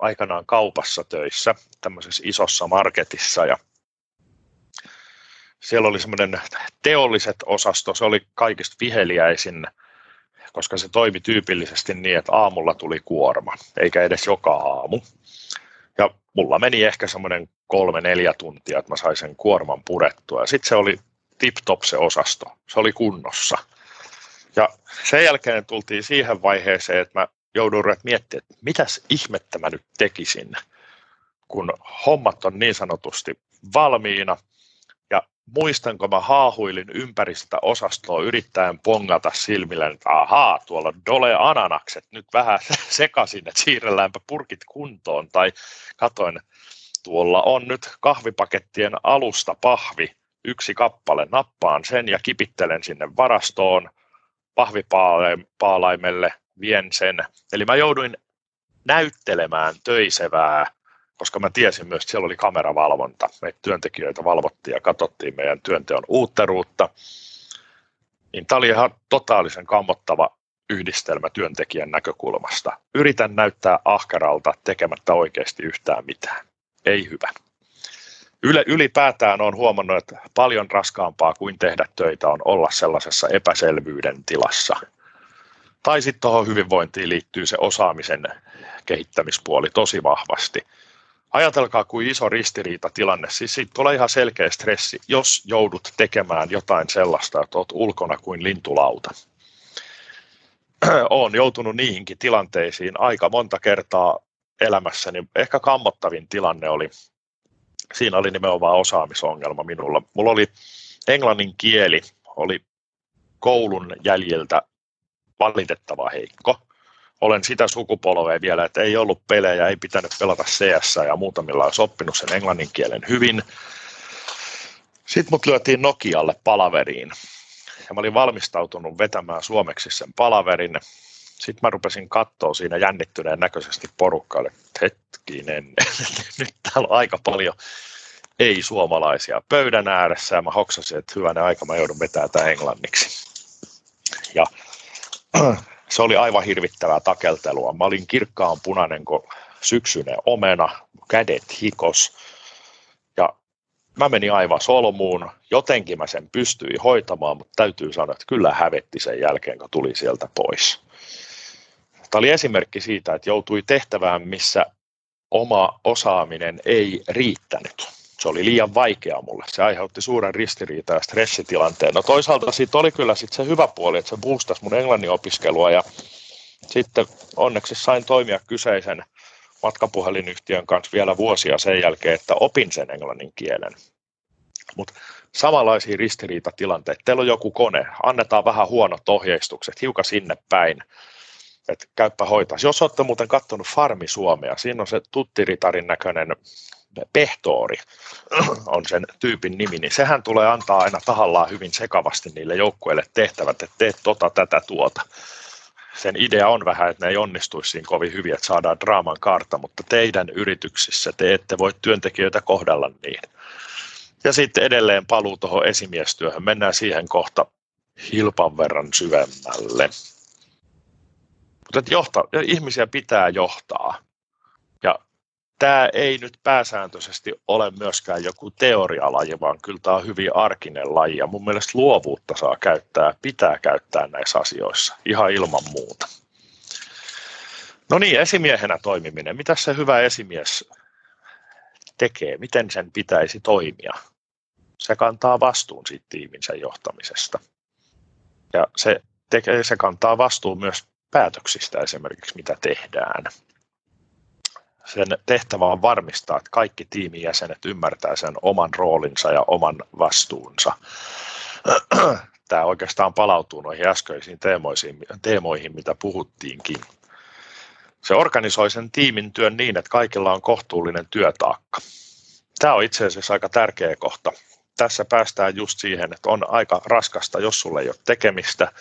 S2: aikanaan kaupassa töissä tämmöisessä isossa marketissa ja siellä oli semmoinen teolliset osasto, se oli kaikista viheliäisin koska se toimi tyypillisesti niin, että aamulla tuli kuorma, eikä edes joka aamu. Ja mulla meni ehkä semmoinen kolme, neljä tuntia, että mä sain sen kuorman purettua. Ja sitten se oli tip-top se osasto. Se oli kunnossa. Ja sen jälkeen tultiin siihen vaiheeseen, että mä joudun miettimään, että mitäs ihmettä mä nyt tekisin, kun hommat on niin sanotusti valmiina. Muistanko mä haahuilin ympäri sitä osastoa yrittäen pongata silmillä, että ahaa, tuolla dole ananakset, nyt vähän sekaisin, että siirrelläänpä purkit kuntoon. Tai katoin, tuolla on nyt kahvipakettien alusta pahvi, yksi kappale, nappaan sen ja kipittelen sinne varastoon pahvipaalaimelle, vien sen. Eli mä jouduin näyttelemään töisevää, koska mä tiesin myös, että siellä oli kameravalvonta. Meitä työntekijöitä valvottiin ja katsottiin meidän työnteon uutteruutta. Niin tämä oli ihan totaalisen kammottava yhdistelmä työntekijän näkökulmasta. Yritän näyttää ahkeralta tekemättä oikeasti yhtään mitään. Ei hyvä. Yle, ylipäätään on huomannut, että paljon raskaampaa kuin tehdä töitä on olla sellaisessa epäselvyyden tilassa. Tai sitten tuohon hyvinvointiin liittyy se osaamisen kehittämispuoli tosi vahvasti. Ajatelkaa, kuin iso ristiriita tilanne. Siis siitä tulee ihan selkeä stressi, jos joudut tekemään jotain sellaista, että olet ulkona kuin lintulauta. Olen joutunut niihinkin tilanteisiin aika monta kertaa elämässäni. Ehkä kammottavin tilanne oli siinä oli nimenomaan osaamisongelma minulla. Mulla oli englannin kieli, oli koulun jäljiltä valitettava heikko. Olen sitä sukupolvea vielä, että ei ollut pelejä, ei pitänyt pelata CS ja muutamilla olisi oppinut sen englannin kielen hyvin. Sitten mut lyötiin Nokialle palaveriin ja mä olin valmistautunut vetämään suomeksi sen palaverin. Sitten mä rupesin katsoa siinä jännittyneen näköisesti porukkaalle, että hetkinen, nyt täällä on aika paljon ei-suomalaisia pöydän ääressä ja mä hoksasin, että hyvänä aika mä joudun vetämään tämän englanniksi. Ja se oli aivan hirvittävää takeltelua. Mä olin kirkkaan punainen kuin syksyinen omena, kädet hikos ja mä menin aivan solmuun. Jotenkin mä sen pystyin hoitamaan, mutta täytyy sanoa, että kyllä hävetti sen jälkeen, kun tuli sieltä pois. Tämä oli esimerkki siitä, että joutui tehtävään, missä oma osaaminen ei riittänyt. Se oli liian vaikea mulle. Se aiheutti suuren ristiriita ja stressitilanteen. No toisaalta siitä oli kyllä sit se hyvä puoli, että se boostasi mun englannin opiskelua ja sitten onneksi sain toimia kyseisen matkapuhelinyhtiön kanssa vielä vuosia sen jälkeen, että opin sen englannin kielen. Mutta samanlaisia ristiriitatilanteita. Teillä on joku kone, annetaan vähän huonot ohjeistukset, hiukan sinne päin että käyppä hoitaa. Jos olette muuten katsonut Farmi Suomea, siinä on se tuttiritarin näköinen pehtoori on sen tyypin nimi, niin sehän tulee antaa aina tahallaan hyvin sekavasti niille joukkueille tehtävät, että teet tota, tätä, tuota. Sen idea on vähän, että ne ei onnistuisi siinä kovin hyvin, että saadaan draaman kartta, mutta teidän yrityksissä te ette voi työntekijöitä kohdella niin. Ja sitten edelleen paluu tuohon esimiestyöhön. Mennään siihen kohta hilpan verran syvemmälle. Mutta johta, ihmisiä pitää johtaa. Tämä ei nyt pääsääntöisesti ole myöskään joku teorialaji, vaan kyllä tämä on hyvin arkinen laji. Ja mun mielestä luovuutta saa käyttää, pitää käyttää näissä asioissa, ihan ilman muuta. No niin, esimiehenä toimiminen. Mitä se hyvä esimies tekee? Miten sen pitäisi toimia? Se kantaa vastuun siitä tiiminsä johtamisesta. Ja se, tekee, se kantaa vastuun myös päätöksistä esimerkiksi, mitä tehdään. Sen tehtävä on varmistaa, että kaikki tiimin jäsenet ymmärtää sen oman roolinsa ja oman vastuunsa. Tämä oikeastaan palautuu noihin äskeisiin teemoihin, teemoihin, mitä puhuttiinkin. Se organisoi sen tiimin työn niin, että kaikilla on kohtuullinen työtaakka. Tämä on itse asiassa aika tärkeä kohta. Tässä päästään just siihen, että on aika raskasta, jos sulle ei ole tekemistä,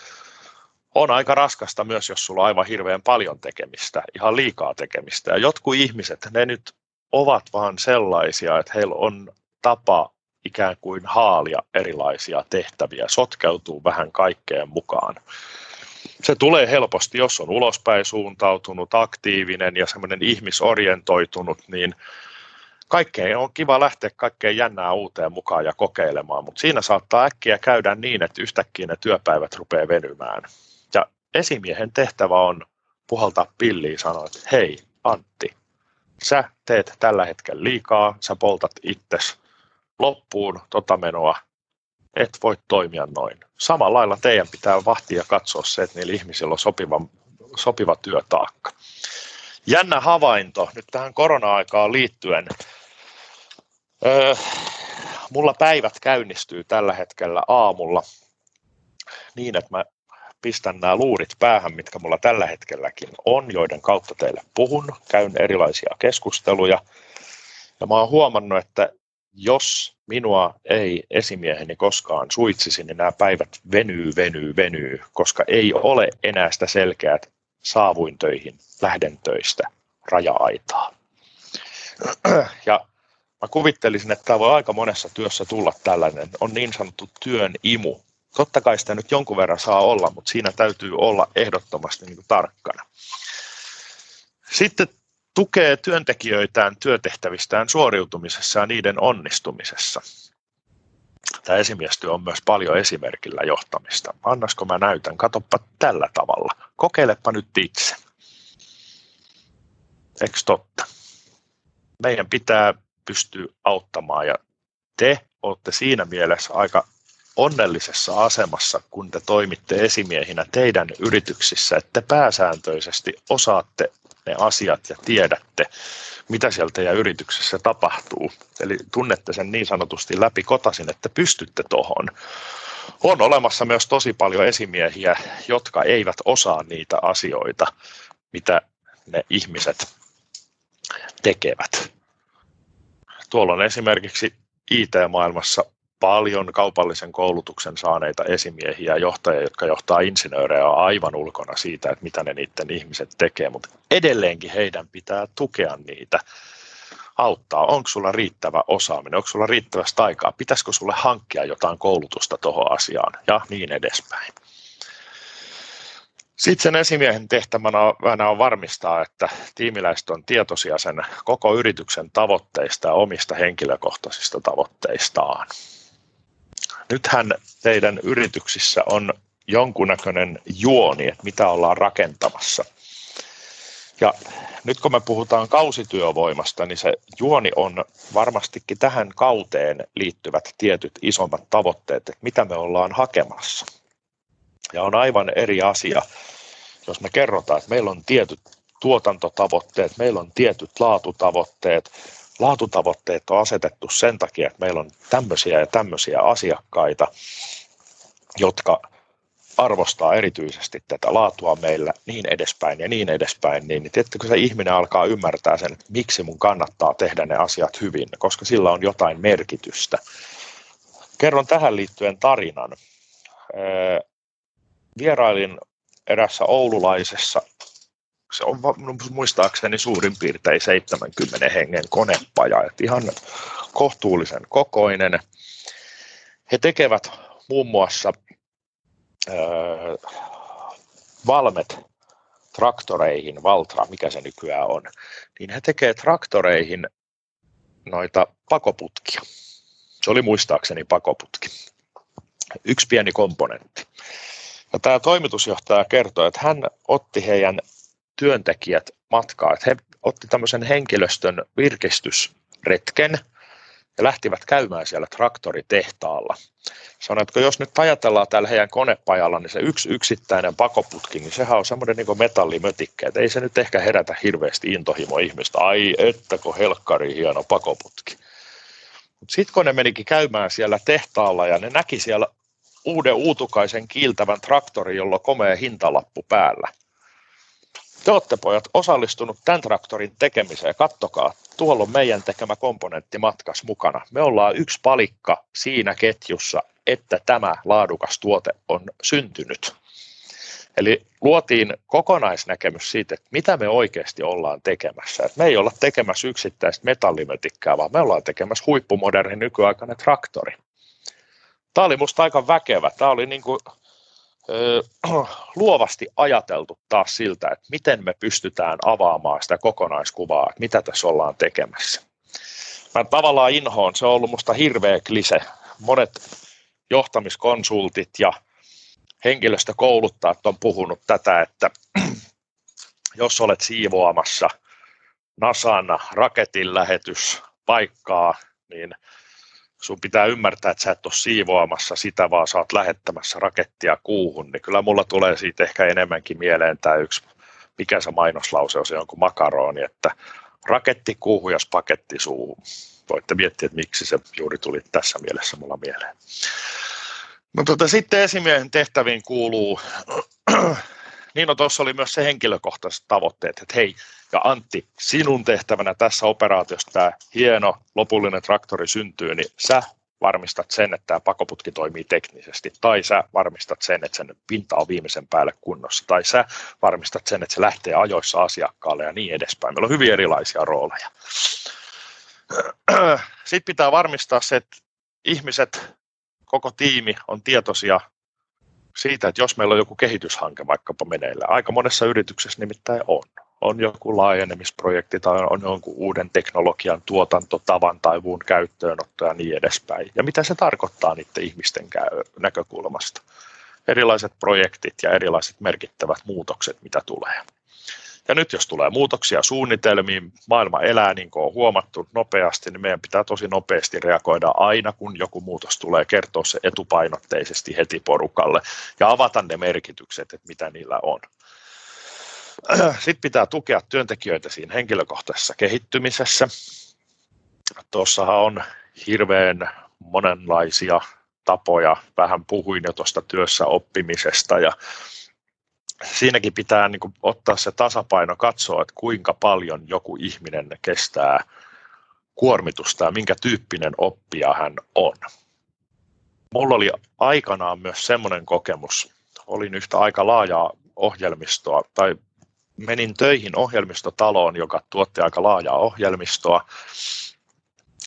S2: on aika raskasta myös, jos sulla on aivan hirveän paljon tekemistä, ihan liikaa tekemistä. Ja jotkut ihmiset, ne nyt ovat vaan sellaisia, että heillä on tapa ikään kuin haalia erilaisia tehtäviä, sotkeutuu vähän kaikkeen mukaan. Se tulee helposti, jos on ulospäin suuntautunut, aktiivinen ja semmoinen ihmisorientoitunut, niin kaikkeen on kiva lähteä kaikkeen jännää uuteen mukaan ja kokeilemaan, mutta siinä saattaa äkkiä käydä niin, että yhtäkkiä ne työpäivät rupeaa venymään. Esimiehen tehtävä on puhaltaa pilliin sanoa, että hei Antti, sä teet tällä hetkellä liikaa, sä poltat itses loppuun tota menoa, et voi toimia noin. Samalla lailla teidän pitää vahtia ja katsoa se, että niillä ihmisillä on sopiva, sopiva työtaakka. Jännä havainto nyt tähän korona-aikaan liittyen. Öö, mulla päivät käynnistyy tällä hetkellä aamulla niin, että mä pistän nämä luurit päähän, mitkä mulla tällä hetkelläkin on, joiden kautta teille puhun, käyn erilaisia keskusteluja. Ja mä oon huomannut, että jos minua ei esimieheni koskaan suitsisi, niin nämä päivät venyy, venyy, venyy, koska ei ole enää sitä selkeää, saavuin töihin, lähden töistä, raja-aitaa. Ja mä kuvittelisin, että tämä voi aika monessa työssä tulla tällainen, on niin sanottu työn imu. Totta kai sitä nyt jonkun verran saa olla, mutta siinä täytyy olla ehdottomasti niin kuin tarkkana. Sitten tukee työntekijöitään työtehtävistään suoriutumisessa ja niiden onnistumisessa. Tämä esimiestyö on myös paljon esimerkillä johtamista. Annasko mä näytän? Katoppa tällä tavalla. Kokeilepa nyt itse. Eikö totta? Meidän pitää pystyä auttamaan ja te olette siinä mielessä aika onnellisessa asemassa, kun te toimitte esimiehinä teidän yrityksissä, että pääsääntöisesti osaatte ne asiat ja tiedätte, mitä sieltä teidän yrityksessä tapahtuu. Eli tunnette sen niin sanotusti läpi kotasin, että pystytte tuohon. On olemassa myös tosi paljon esimiehiä, jotka eivät osaa niitä asioita, mitä ne ihmiset tekevät. Tuolla on esimerkiksi IT-maailmassa paljon kaupallisen koulutuksen saaneita esimiehiä ja johtajia, jotka johtaa insinöörejä aivan ulkona siitä, että mitä ne niiden ihmiset tekee, mutta edelleenkin heidän pitää tukea niitä, auttaa, onko sulla riittävä osaaminen, onko sulla riittävästi aikaa, pitäisikö sulle hankkia jotain koulutusta tuohon asiaan? Ja niin edespäin. Sitten sen esimiehen tehtävänä on varmistaa, että tiimiläiset on tietoisia sen koko yrityksen tavoitteista ja omista henkilökohtaisista tavoitteistaan nythän teidän yrityksissä on jonkunnäköinen juoni, että mitä ollaan rakentamassa. Ja nyt kun me puhutaan kausityövoimasta, niin se juoni on varmastikin tähän kauteen liittyvät tietyt isommat tavoitteet, että mitä me ollaan hakemassa. Ja on aivan eri asia, jos me kerrotaan, että meillä on tietyt tuotantotavoitteet, meillä on tietyt laatutavoitteet, laatutavoitteet on asetettu sen takia, että meillä on tämmöisiä ja tämmöisiä asiakkaita, jotka arvostaa erityisesti tätä laatua meillä niin edespäin ja niin edespäin, niin tiettäkö se ihminen alkaa ymmärtää sen, että miksi mun kannattaa tehdä ne asiat hyvin, koska sillä on jotain merkitystä. Kerron tähän liittyen tarinan. Vierailin erässä oululaisessa se on muistaakseni suurin piirtein 70 hengen konepaja, että ihan kohtuullisen kokoinen. He tekevät muun muassa äh, Valmet traktoreihin, Valtra, mikä se nykyään on, niin he tekevät traktoreihin noita pakoputkia. Se oli muistaakseni pakoputki. Yksi pieni komponentti. Ja tämä toimitusjohtaja kertoi, että hän otti heidän työntekijät matkaa. Että he otti tämmöisen henkilöstön virkistysretken ja lähtivät käymään siellä traktoritehtaalla. Sanoin, että jos nyt ajatellaan täällä heidän konepajalla, niin se yksi yksittäinen pakoputki, niin sehän on semmoinen niin metallimötikkä, että ei se nyt ehkä herätä hirveästi intohimo ihmistä. Ai, että kun helkkari hieno pakoputki. Mutta sitten kun ne menikin käymään siellä tehtaalla ja ne näki siellä uuden uutukaisen kiiltävän traktorin, jolla on komea hintalappu päällä – te olette pojat osallistunut tämän traktorin tekemiseen. Kattokaa, tuolla on meidän tekemä komponentti matkas mukana. Me ollaan yksi palikka siinä ketjussa, että tämä laadukas tuote on syntynyt. Eli luotiin kokonaisnäkemys siitä, että mitä me oikeasti ollaan tekemässä. Me ei olla tekemässä yksittäistä metallimötikkää, vaan me ollaan tekemässä huippumoderni nykyaikainen traktori. Tämä oli minusta aika väkevä. Tämä oli niin kuin luovasti ajateltu taas siltä, että miten me pystytään avaamaan sitä kokonaiskuvaa, että mitä tässä ollaan tekemässä. Mä tavallaan inhoon, se on ollut musta hirveä klise. Monet johtamiskonsultit ja henkilöstökouluttajat on puhunut tätä, että jos olet siivoamassa NASAn raketin lähetyspaikkaa, niin sun pitää ymmärtää, että sä et ole siivoamassa sitä, vaan oot lähettämässä rakettia kuuhun, niin kyllä mulla tulee siitä ehkä enemmänkin mieleen tämä yksi, mikä se mainoslause on, se jonkun makaroni, että raketti kuuhun ja paketti suuhun. Voitte miettiä, että miksi se juuri tuli tässä mielessä mulla mieleen. No tota, sitten esimiehen tehtäviin kuuluu, niin no tuossa oli myös se henkilökohtaiset tavoitteet, että hei, ja Antti, sinun tehtävänä tässä operaatiossa tämä hieno lopullinen traktori syntyy, niin sä varmistat sen, että tämä pakoputki toimii teknisesti, tai sä varmistat sen, että sen pinta on viimeisen päälle kunnossa, tai sä varmistat sen, että se lähtee ajoissa asiakkaalle ja niin edespäin. Meillä on hyvin erilaisia rooleja. Sitten pitää varmistaa se, että ihmiset, koko tiimi on tietoisia siitä, että jos meillä on joku kehityshanke vaikkapa meneillä, aika monessa yrityksessä nimittäin on on joku laajenemisprojekti tai on jonkun uuden teknologian tuotantotavan tai muun käyttöönotto ja niin edespäin. Ja mitä se tarkoittaa niiden ihmisten näkökulmasta. Erilaiset projektit ja erilaiset merkittävät muutokset, mitä tulee. Ja nyt jos tulee muutoksia suunnitelmiin, maailma elää niin kuin on huomattu nopeasti, niin meidän pitää tosi nopeasti reagoida aina, kun joku muutos tulee, kertoa se etupainotteisesti heti porukalle ja avata ne merkitykset, että mitä niillä on. Sitten pitää tukea työntekijöitä siinä henkilökohtaisessa kehittymisessä. Tuossahan on hirveän monenlaisia tapoja. Vähän puhuin jo tuosta työssä oppimisesta ja siinäkin pitää niin kuin ottaa se tasapaino, katsoa, että kuinka paljon joku ihminen kestää kuormitusta ja minkä tyyppinen oppija hän on. Mulla oli aikanaan myös semmoinen kokemus, olin yhtä aika laajaa ohjelmistoa tai menin töihin ohjelmistotaloon, joka tuotti aika laajaa ohjelmistoa.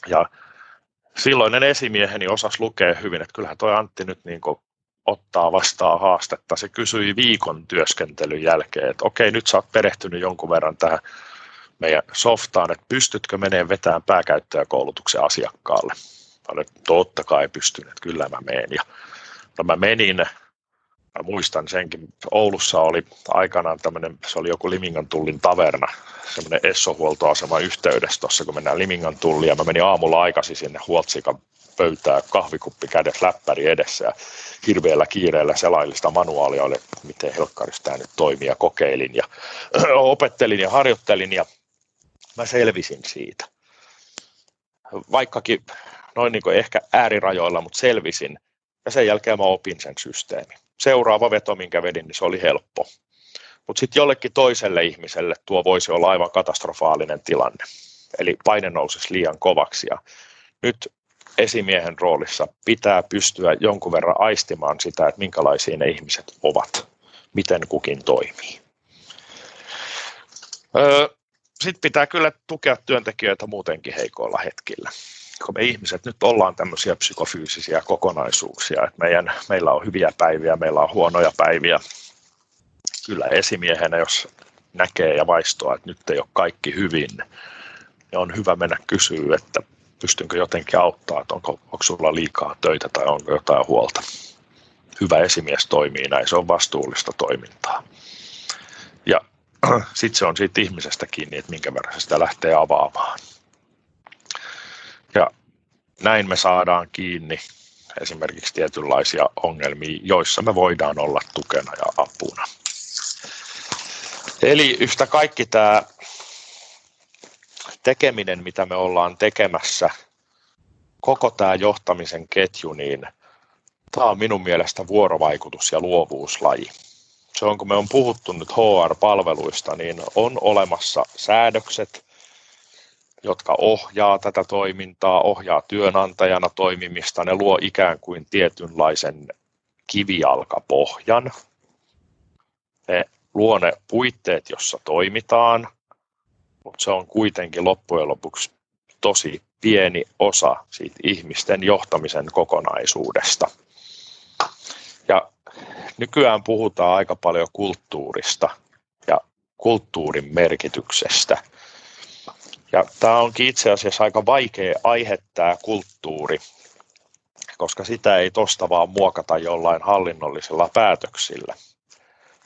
S2: Ja silloinen esimieheni osasi lukea hyvin, että kyllähän toi Antti nyt niin ottaa vastaan haastetta. Se kysyi viikon työskentelyn jälkeen, että okei, nyt sä oot perehtynyt jonkun verran tähän meidän softaan, että pystytkö menemään vetämään pääkäyttäjäkoulutuksen asiakkaalle. Mä olin, totta kai pystyn, että kyllä mä menen. Ja no mä menin Mä muistan senkin, Oulussa oli aikanaan tämmöinen, se oli joku Limingan tullin taverna, semmoinen Esso-huoltoasema yhteydessä tuossa, kun mennään Limingan tulliin, ja mä menin aamulla aikaisin sinne Huoltsikan pöytää, kahvikuppi kädet, läppäri edessä, ja hirveällä kiireellä selaillista manuaalia oli, miten helkkarista tämä nyt toimii, ja kokeilin, ja opettelin ja harjoittelin, ja mä selvisin siitä. Vaikkakin noin niin kuin ehkä äärirajoilla, mutta selvisin, ja sen jälkeen mä opin sen systeemin seuraava veto, minkä vedin, niin se oli helppo. Mutta sitten jollekin toiselle ihmiselle tuo voisi olla aivan katastrofaalinen tilanne. Eli paine nousisi liian kovaksi. Ja nyt esimiehen roolissa pitää pystyä jonkun verran aistimaan sitä, että minkälaisia ne ihmiset ovat, miten kukin toimii. Öö, sitten pitää kyllä tukea työntekijöitä muutenkin heikoilla hetkillä kun me ihmiset nyt ollaan tämmöisiä psykofyysisiä kokonaisuuksia, että meidän, meillä on hyviä päiviä, meillä on huonoja päiviä. Kyllä esimiehenä, jos näkee ja vaistoa, että nyt ei ole kaikki hyvin, niin on hyvä mennä kysyä, että pystynkö jotenkin auttaa, että onko, onko sulla liikaa töitä tai onko jotain huolta. Hyvä esimies toimii näin, se on vastuullista toimintaa. Ja sitten se on siitä ihmisestä kiinni, että minkä verran se sitä lähtee avaamaan. Näin me saadaan kiinni esimerkiksi tietynlaisia ongelmia, joissa me voidaan olla tukena ja apuna. Eli yhtä kaikki tämä tekeminen, mitä me ollaan tekemässä, koko tämä johtamisen ketju, niin tämä on minun mielestä vuorovaikutus- ja luovuuslaji. Se on, kun me on puhuttu nyt HR-palveluista, niin on olemassa säädökset, jotka ohjaa tätä toimintaa, ohjaa työnantajana toimimista, ne luo ikään kuin tietynlaisen kivijalkapohjan. Ne luo ne puitteet, jossa toimitaan, mutta se on kuitenkin loppujen lopuksi tosi pieni osa siitä ihmisten johtamisen kokonaisuudesta. Ja nykyään puhutaan aika paljon kulttuurista ja kulttuurin merkityksestä – ja tämä onkin itse asiassa aika vaikea aihe tämä kulttuuri, koska sitä ei tosta vaan muokata jollain hallinnollisella päätöksillä.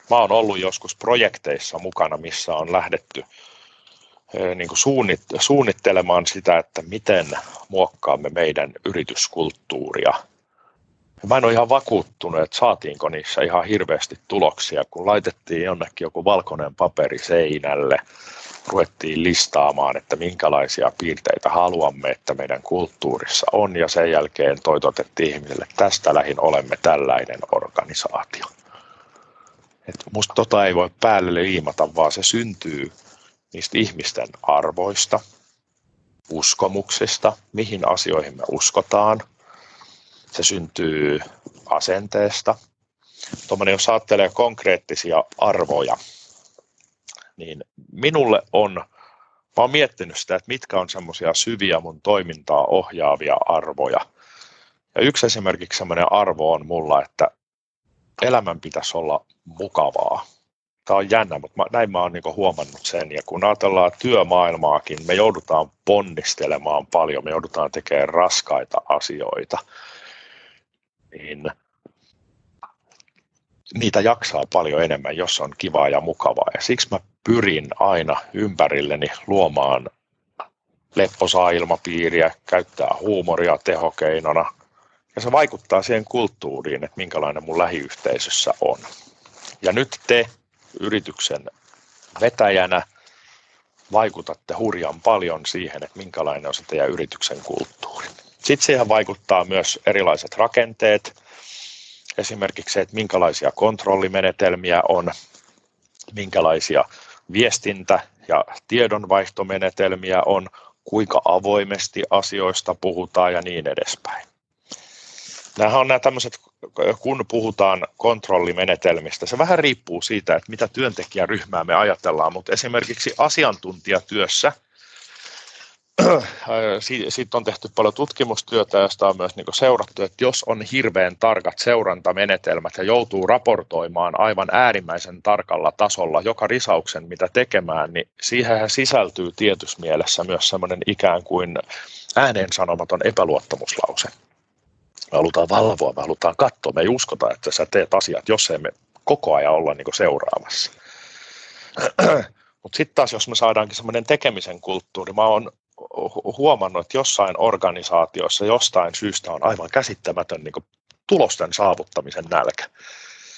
S2: Mä oon ollut joskus projekteissa mukana, missä on lähdetty niin kuin suunnittelemaan sitä, että miten muokkaamme meidän yrityskulttuuria. Mä en ole ihan vakuuttunut, että saatiinko niissä ihan hirveästi tuloksia, kun laitettiin jonnekin joku valkoinen paperi seinälle, ruvettiin listaamaan, että minkälaisia piirteitä haluamme, että meidän kulttuurissa on, ja sen jälkeen toitotettiin ihmisille, että tästä lähin olemme tällainen organisaatio. Et musta tota ei voi päälle liimata, vaan se syntyy niistä ihmisten arvoista, uskomuksista, mihin asioihin me uskotaan. Se syntyy asenteesta. Tuommoinen, jos ajattelee konkreettisia arvoja, niin minulle on, mä oon miettinyt sitä, että mitkä on semmoisia syviä mun toimintaa ohjaavia arvoja. Ja yksi esimerkiksi semmoinen arvo on mulla, että elämän pitäisi olla mukavaa tämä on jännä, mutta mä, näin mä oon niin huomannut sen. Ja kun ajatellaan työmaailmaakin, me joudutaan ponnistelemaan paljon, me joudutaan tekemään raskaita asioita, niin niitä jaksaa paljon enemmän, jos on kivaa ja mukavaa. Ja siksi mä pyrin aina ympärilleni luomaan lepposaa ilmapiiriä, käyttää huumoria tehokeinona. Ja se vaikuttaa siihen kulttuuriin, että minkälainen mun lähiyhteisössä on. Ja nyt te yrityksen vetäjänä vaikutatte hurjan paljon siihen, että minkälainen on se teidän yrityksen kulttuuri. Sitten siihen vaikuttaa myös erilaiset rakenteet, esimerkiksi se, että minkälaisia kontrollimenetelmiä on, minkälaisia viestintä- ja tiedonvaihtomenetelmiä on, kuinka avoimesti asioista puhutaan ja niin edespäin. Nämähän on nämä tämmöiset, kun puhutaan kontrollimenetelmistä, se vähän riippuu siitä, että mitä työntekijäryhmää me ajatellaan, mutta esimerkiksi asiantuntijatyössä, siitä on tehty paljon tutkimustyötä, josta on myös niin seurattu, että jos on hirveän tarkat seurantamenetelmät ja joutuu raportoimaan aivan äärimmäisen tarkalla tasolla joka risauksen, mitä tekemään, niin siihen sisältyy tietyssä mielessä myös semmoinen ikään kuin ääneen sanomaton epäluottamuslause me halutaan valvoa, me halutaan katsoa, me ei uskota, että sä teet asiat, jos emme koko ajan olla niin seuraamassa. Mutta sitten taas, jos me saadaankin semmoinen tekemisen kulttuuri, mä oon huomannut, että jossain organisaatiossa jostain syystä on aivan käsittämätön niin tulosten saavuttamisen nälkä.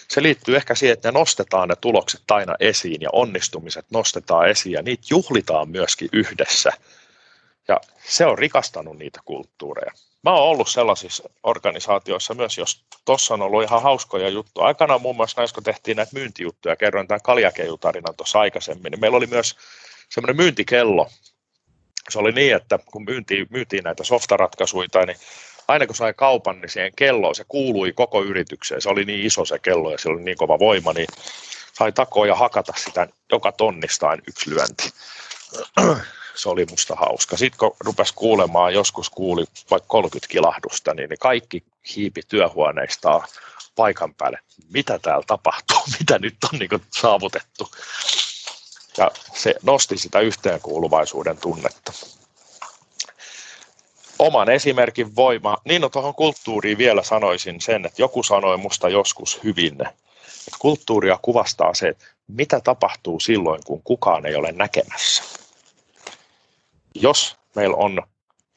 S2: Se liittyy ehkä siihen, että ne nostetaan ne tulokset aina esiin ja onnistumiset nostetaan esiin ja niitä juhlitaan myöskin yhdessä. Ja se on rikastanut niitä kulttuureja mä oon ollut sellaisissa organisaatioissa myös, jos tuossa on ollut ihan hauskoja juttuja. Aikanaan muun muassa näissä, kun tehtiin näitä myyntijuttuja, kerroin tämän kaljakeijutarinan tuossa aikaisemmin, niin meillä oli myös semmoinen myyntikello. Se oli niin, että kun myyntiin, myytiin näitä softaratkaisuja, niin aina kun sai kaupan, niin siihen kelloon se kuului koko yritykseen. Se oli niin iso se kello ja sillä oli niin kova voima, niin sai takoa ja hakata sitä joka tonnistaan yksi lyönti se oli musta hauska. Sitten kun rupesi kuulemaan, joskus kuuli vaikka 30 kilahdusta, niin kaikki hiipi työhuoneistaan paikan päälle. Mitä täällä tapahtuu? Mitä nyt on niin saavutettu? Ja se nosti sitä yhteenkuuluvaisuuden tunnetta. Oman esimerkin voima. Niin no tuohon kulttuuriin vielä sanoisin sen, että joku sanoi musta joskus hyvin, että kulttuuria kuvastaa se, että mitä tapahtuu silloin, kun kukaan ei ole näkemässä jos meillä on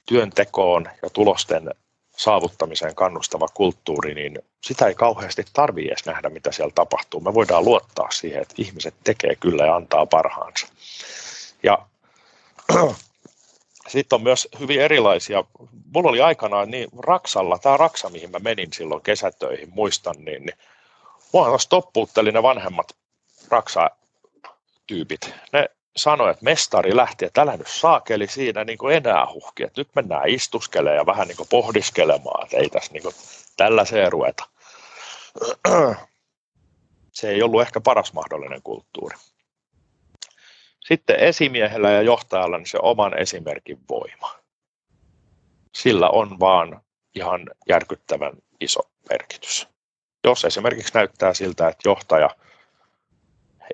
S2: työntekoon ja tulosten saavuttamiseen kannustava kulttuuri, niin sitä ei kauheasti tarvitse edes nähdä, mitä siellä tapahtuu. Me voidaan luottaa siihen, että ihmiset tekee kyllä ja antaa parhaansa. Ja sitten on myös hyvin erilaisia. Mulla oli aikanaan niin Raksalla, tämä Raksa, mihin mä menin silloin kesätöihin, muistan, niin, niin mua toppuutteli ne vanhemmat Raksa-tyypit. Ne sanoi, että mestari lähti, että älä nyt saakeli siinä niin kuin enää huhki, että nyt mennään istuskelemaan ja vähän niin kuin pohdiskelemaan, että ei tässä niin kuin tällaiseen ruveta. Se ei ollut ehkä paras mahdollinen kulttuuri. Sitten esimiehellä ja johtajalla niin se oman esimerkin voima. Sillä on vaan ihan järkyttävän iso merkitys. Jos esimerkiksi näyttää siltä, että johtaja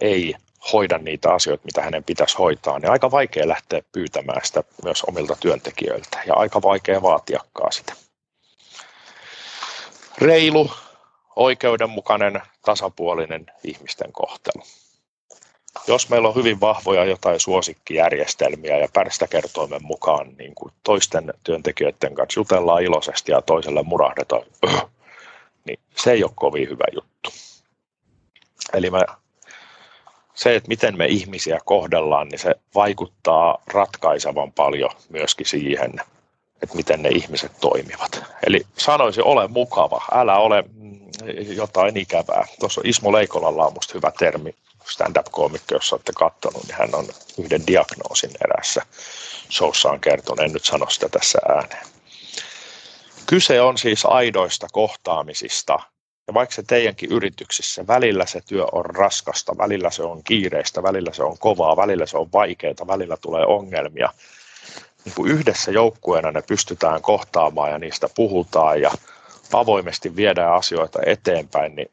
S2: ei hoida niitä asioita, mitä hänen pitäisi hoitaa, niin aika vaikea lähteä pyytämään sitä myös omilta työntekijöiltä ja aika vaikea vaatiakaan sitä. reilu, oikeudenmukainen, tasapuolinen ihmisten kohtelu. Jos meillä on hyvin vahvoja jotain suosikkijärjestelmiä ja pärstäkertoimen mukaan niin kuin toisten työntekijöiden kanssa jutellaan iloisesti ja toiselle murahdetaan, niin se ei ole kovin hyvä juttu. Eli mä, se, että miten me ihmisiä kohdellaan, niin se vaikuttaa ratkaisevan paljon myöskin siihen, että miten ne ihmiset toimivat. Eli sanoisin, ole mukava, älä ole mm, jotain ikävää. Tuossa Ismo Leikolalla on musta hyvä termi, stand-up-koomikko, jos olette katsonut, niin hän on yhden diagnoosin erässä showssaan kertonut, en nyt sano sitä tässä ääneen. Kyse on siis aidoista kohtaamisista, ja vaikka se teidänkin yrityksissä, välillä se työ on raskasta, välillä se on kiireistä, välillä se on kovaa, välillä se on vaikeaa, välillä tulee ongelmia, niin kuin yhdessä joukkueena ne pystytään kohtaamaan ja niistä puhutaan ja avoimesti viedään asioita eteenpäin, niin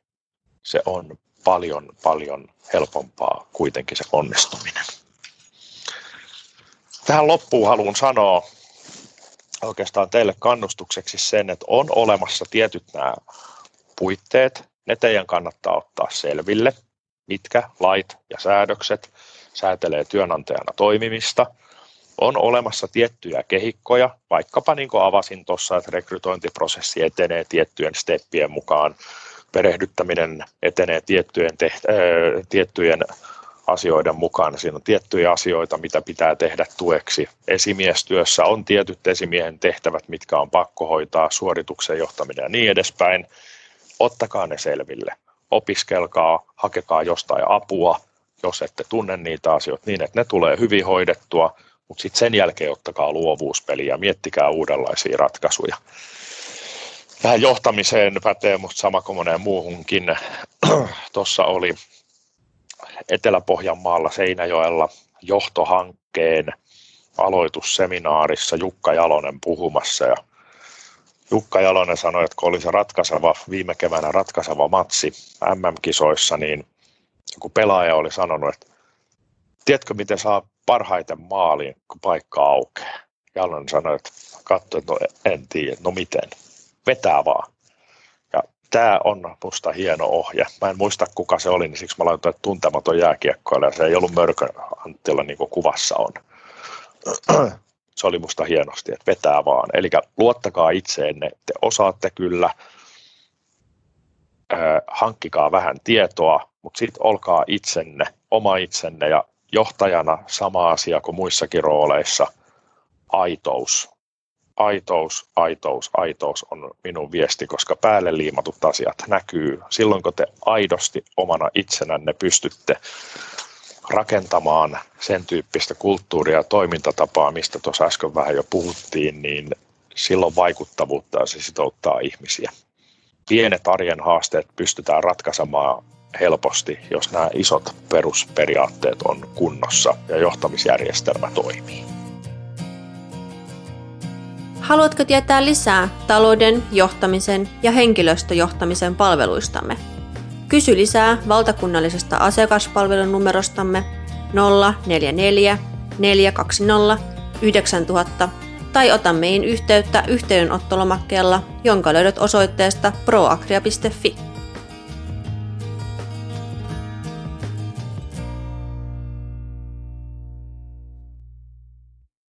S2: se on paljon, paljon helpompaa kuitenkin se onnistuminen. Tähän loppuun haluan sanoa oikeastaan teille kannustukseksi sen, että on olemassa tietyt nämä puitteet. Ne teidän kannattaa ottaa selville, mitkä lait ja säädökset säätelee työnantajana toimimista. On olemassa tiettyjä kehikkoja, vaikkapa niin kuin avasin tuossa, että rekrytointiprosessi etenee tiettyjen steppien mukaan, perehdyttäminen etenee tiettyjen, teht- äh, tiettyjen asioiden mukaan. Siinä on tiettyjä asioita, mitä pitää tehdä tueksi. Esimiestyössä on tietyt esimiehen tehtävät, mitkä on pakko hoitaa, suorituksen johtaminen ja niin edespäin. Ottakaa ne selville. Opiskelkaa, hakekaa jostain apua, jos ette tunne niitä asioita niin, että ne tulee hyvin hoidettua, mutta sitten sen jälkeen ottakaa luovuuspeliä ja miettikää uudenlaisia ratkaisuja. Tähän johtamiseen pätee musta sama kuin moneen muuhunkin. Tuossa oli Etelä-Pohjanmaalla Seinäjoella johtohankkeen aloitusseminaarissa Jukka Jalonen puhumassa ja Jukka Jalonen sanoi, että kun oli se ratkaiseva, viime keväänä ratkaiseva matsi MM-kisoissa, niin kun pelaaja oli sanonut, että tiedätkö miten saa parhaiten maaliin, kun paikka aukeaa. Jalonen sanoi, että katso, että no en tiedä, no miten, vetää vaan tämä on musta hieno ohje. Mä en muista kuka se oli, niin siksi mä laitoin, että tuntematon jääkiekkoilija. Se ei ollut Mörkö Anttila niin kuin kuvassa on. Se oli musta hienosti, että vetää vaan. Eli luottakaa itseenne, te osaatte kyllä, hankkikaa vähän tietoa, mutta sitten olkaa itsenne, oma itsenne ja johtajana sama asia kuin muissakin rooleissa, aitous. Aitous, aitous, aitous on minun viesti, koska päälle liimatut asiat näkyy. Silloin, kun te aidosti omana itsenänne pystytte rakentamaan sen tyyppistä kulttuuria ja toimintatapaa, mistä tuossa äsken vähän jo puhuttiin, niin silloin vaikuttavuutta ja se sitouttaa ihmisiä. Pienet arjen haasteet pystytään ratkaisemaan helposti, jos nämä isot perusperiaatteet on kunnossa ja johtamisjärjestelmä toimii.
S1: Haluatko tietää lisää talouden, johtamisen ja henkilöstöjohtamisen palveluistamme? Kysy lisää valtakunnallisesta asiakaspalvelun numerostamme 044 420 9000 tai ota meihin yhteyttä yhteydenottolomakkeella, jonka löydät osoitteesta proagria.fi.